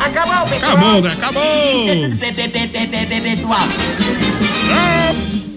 acabou, pessoal. Acabou, né? Acabou. Pessoal. Tchau.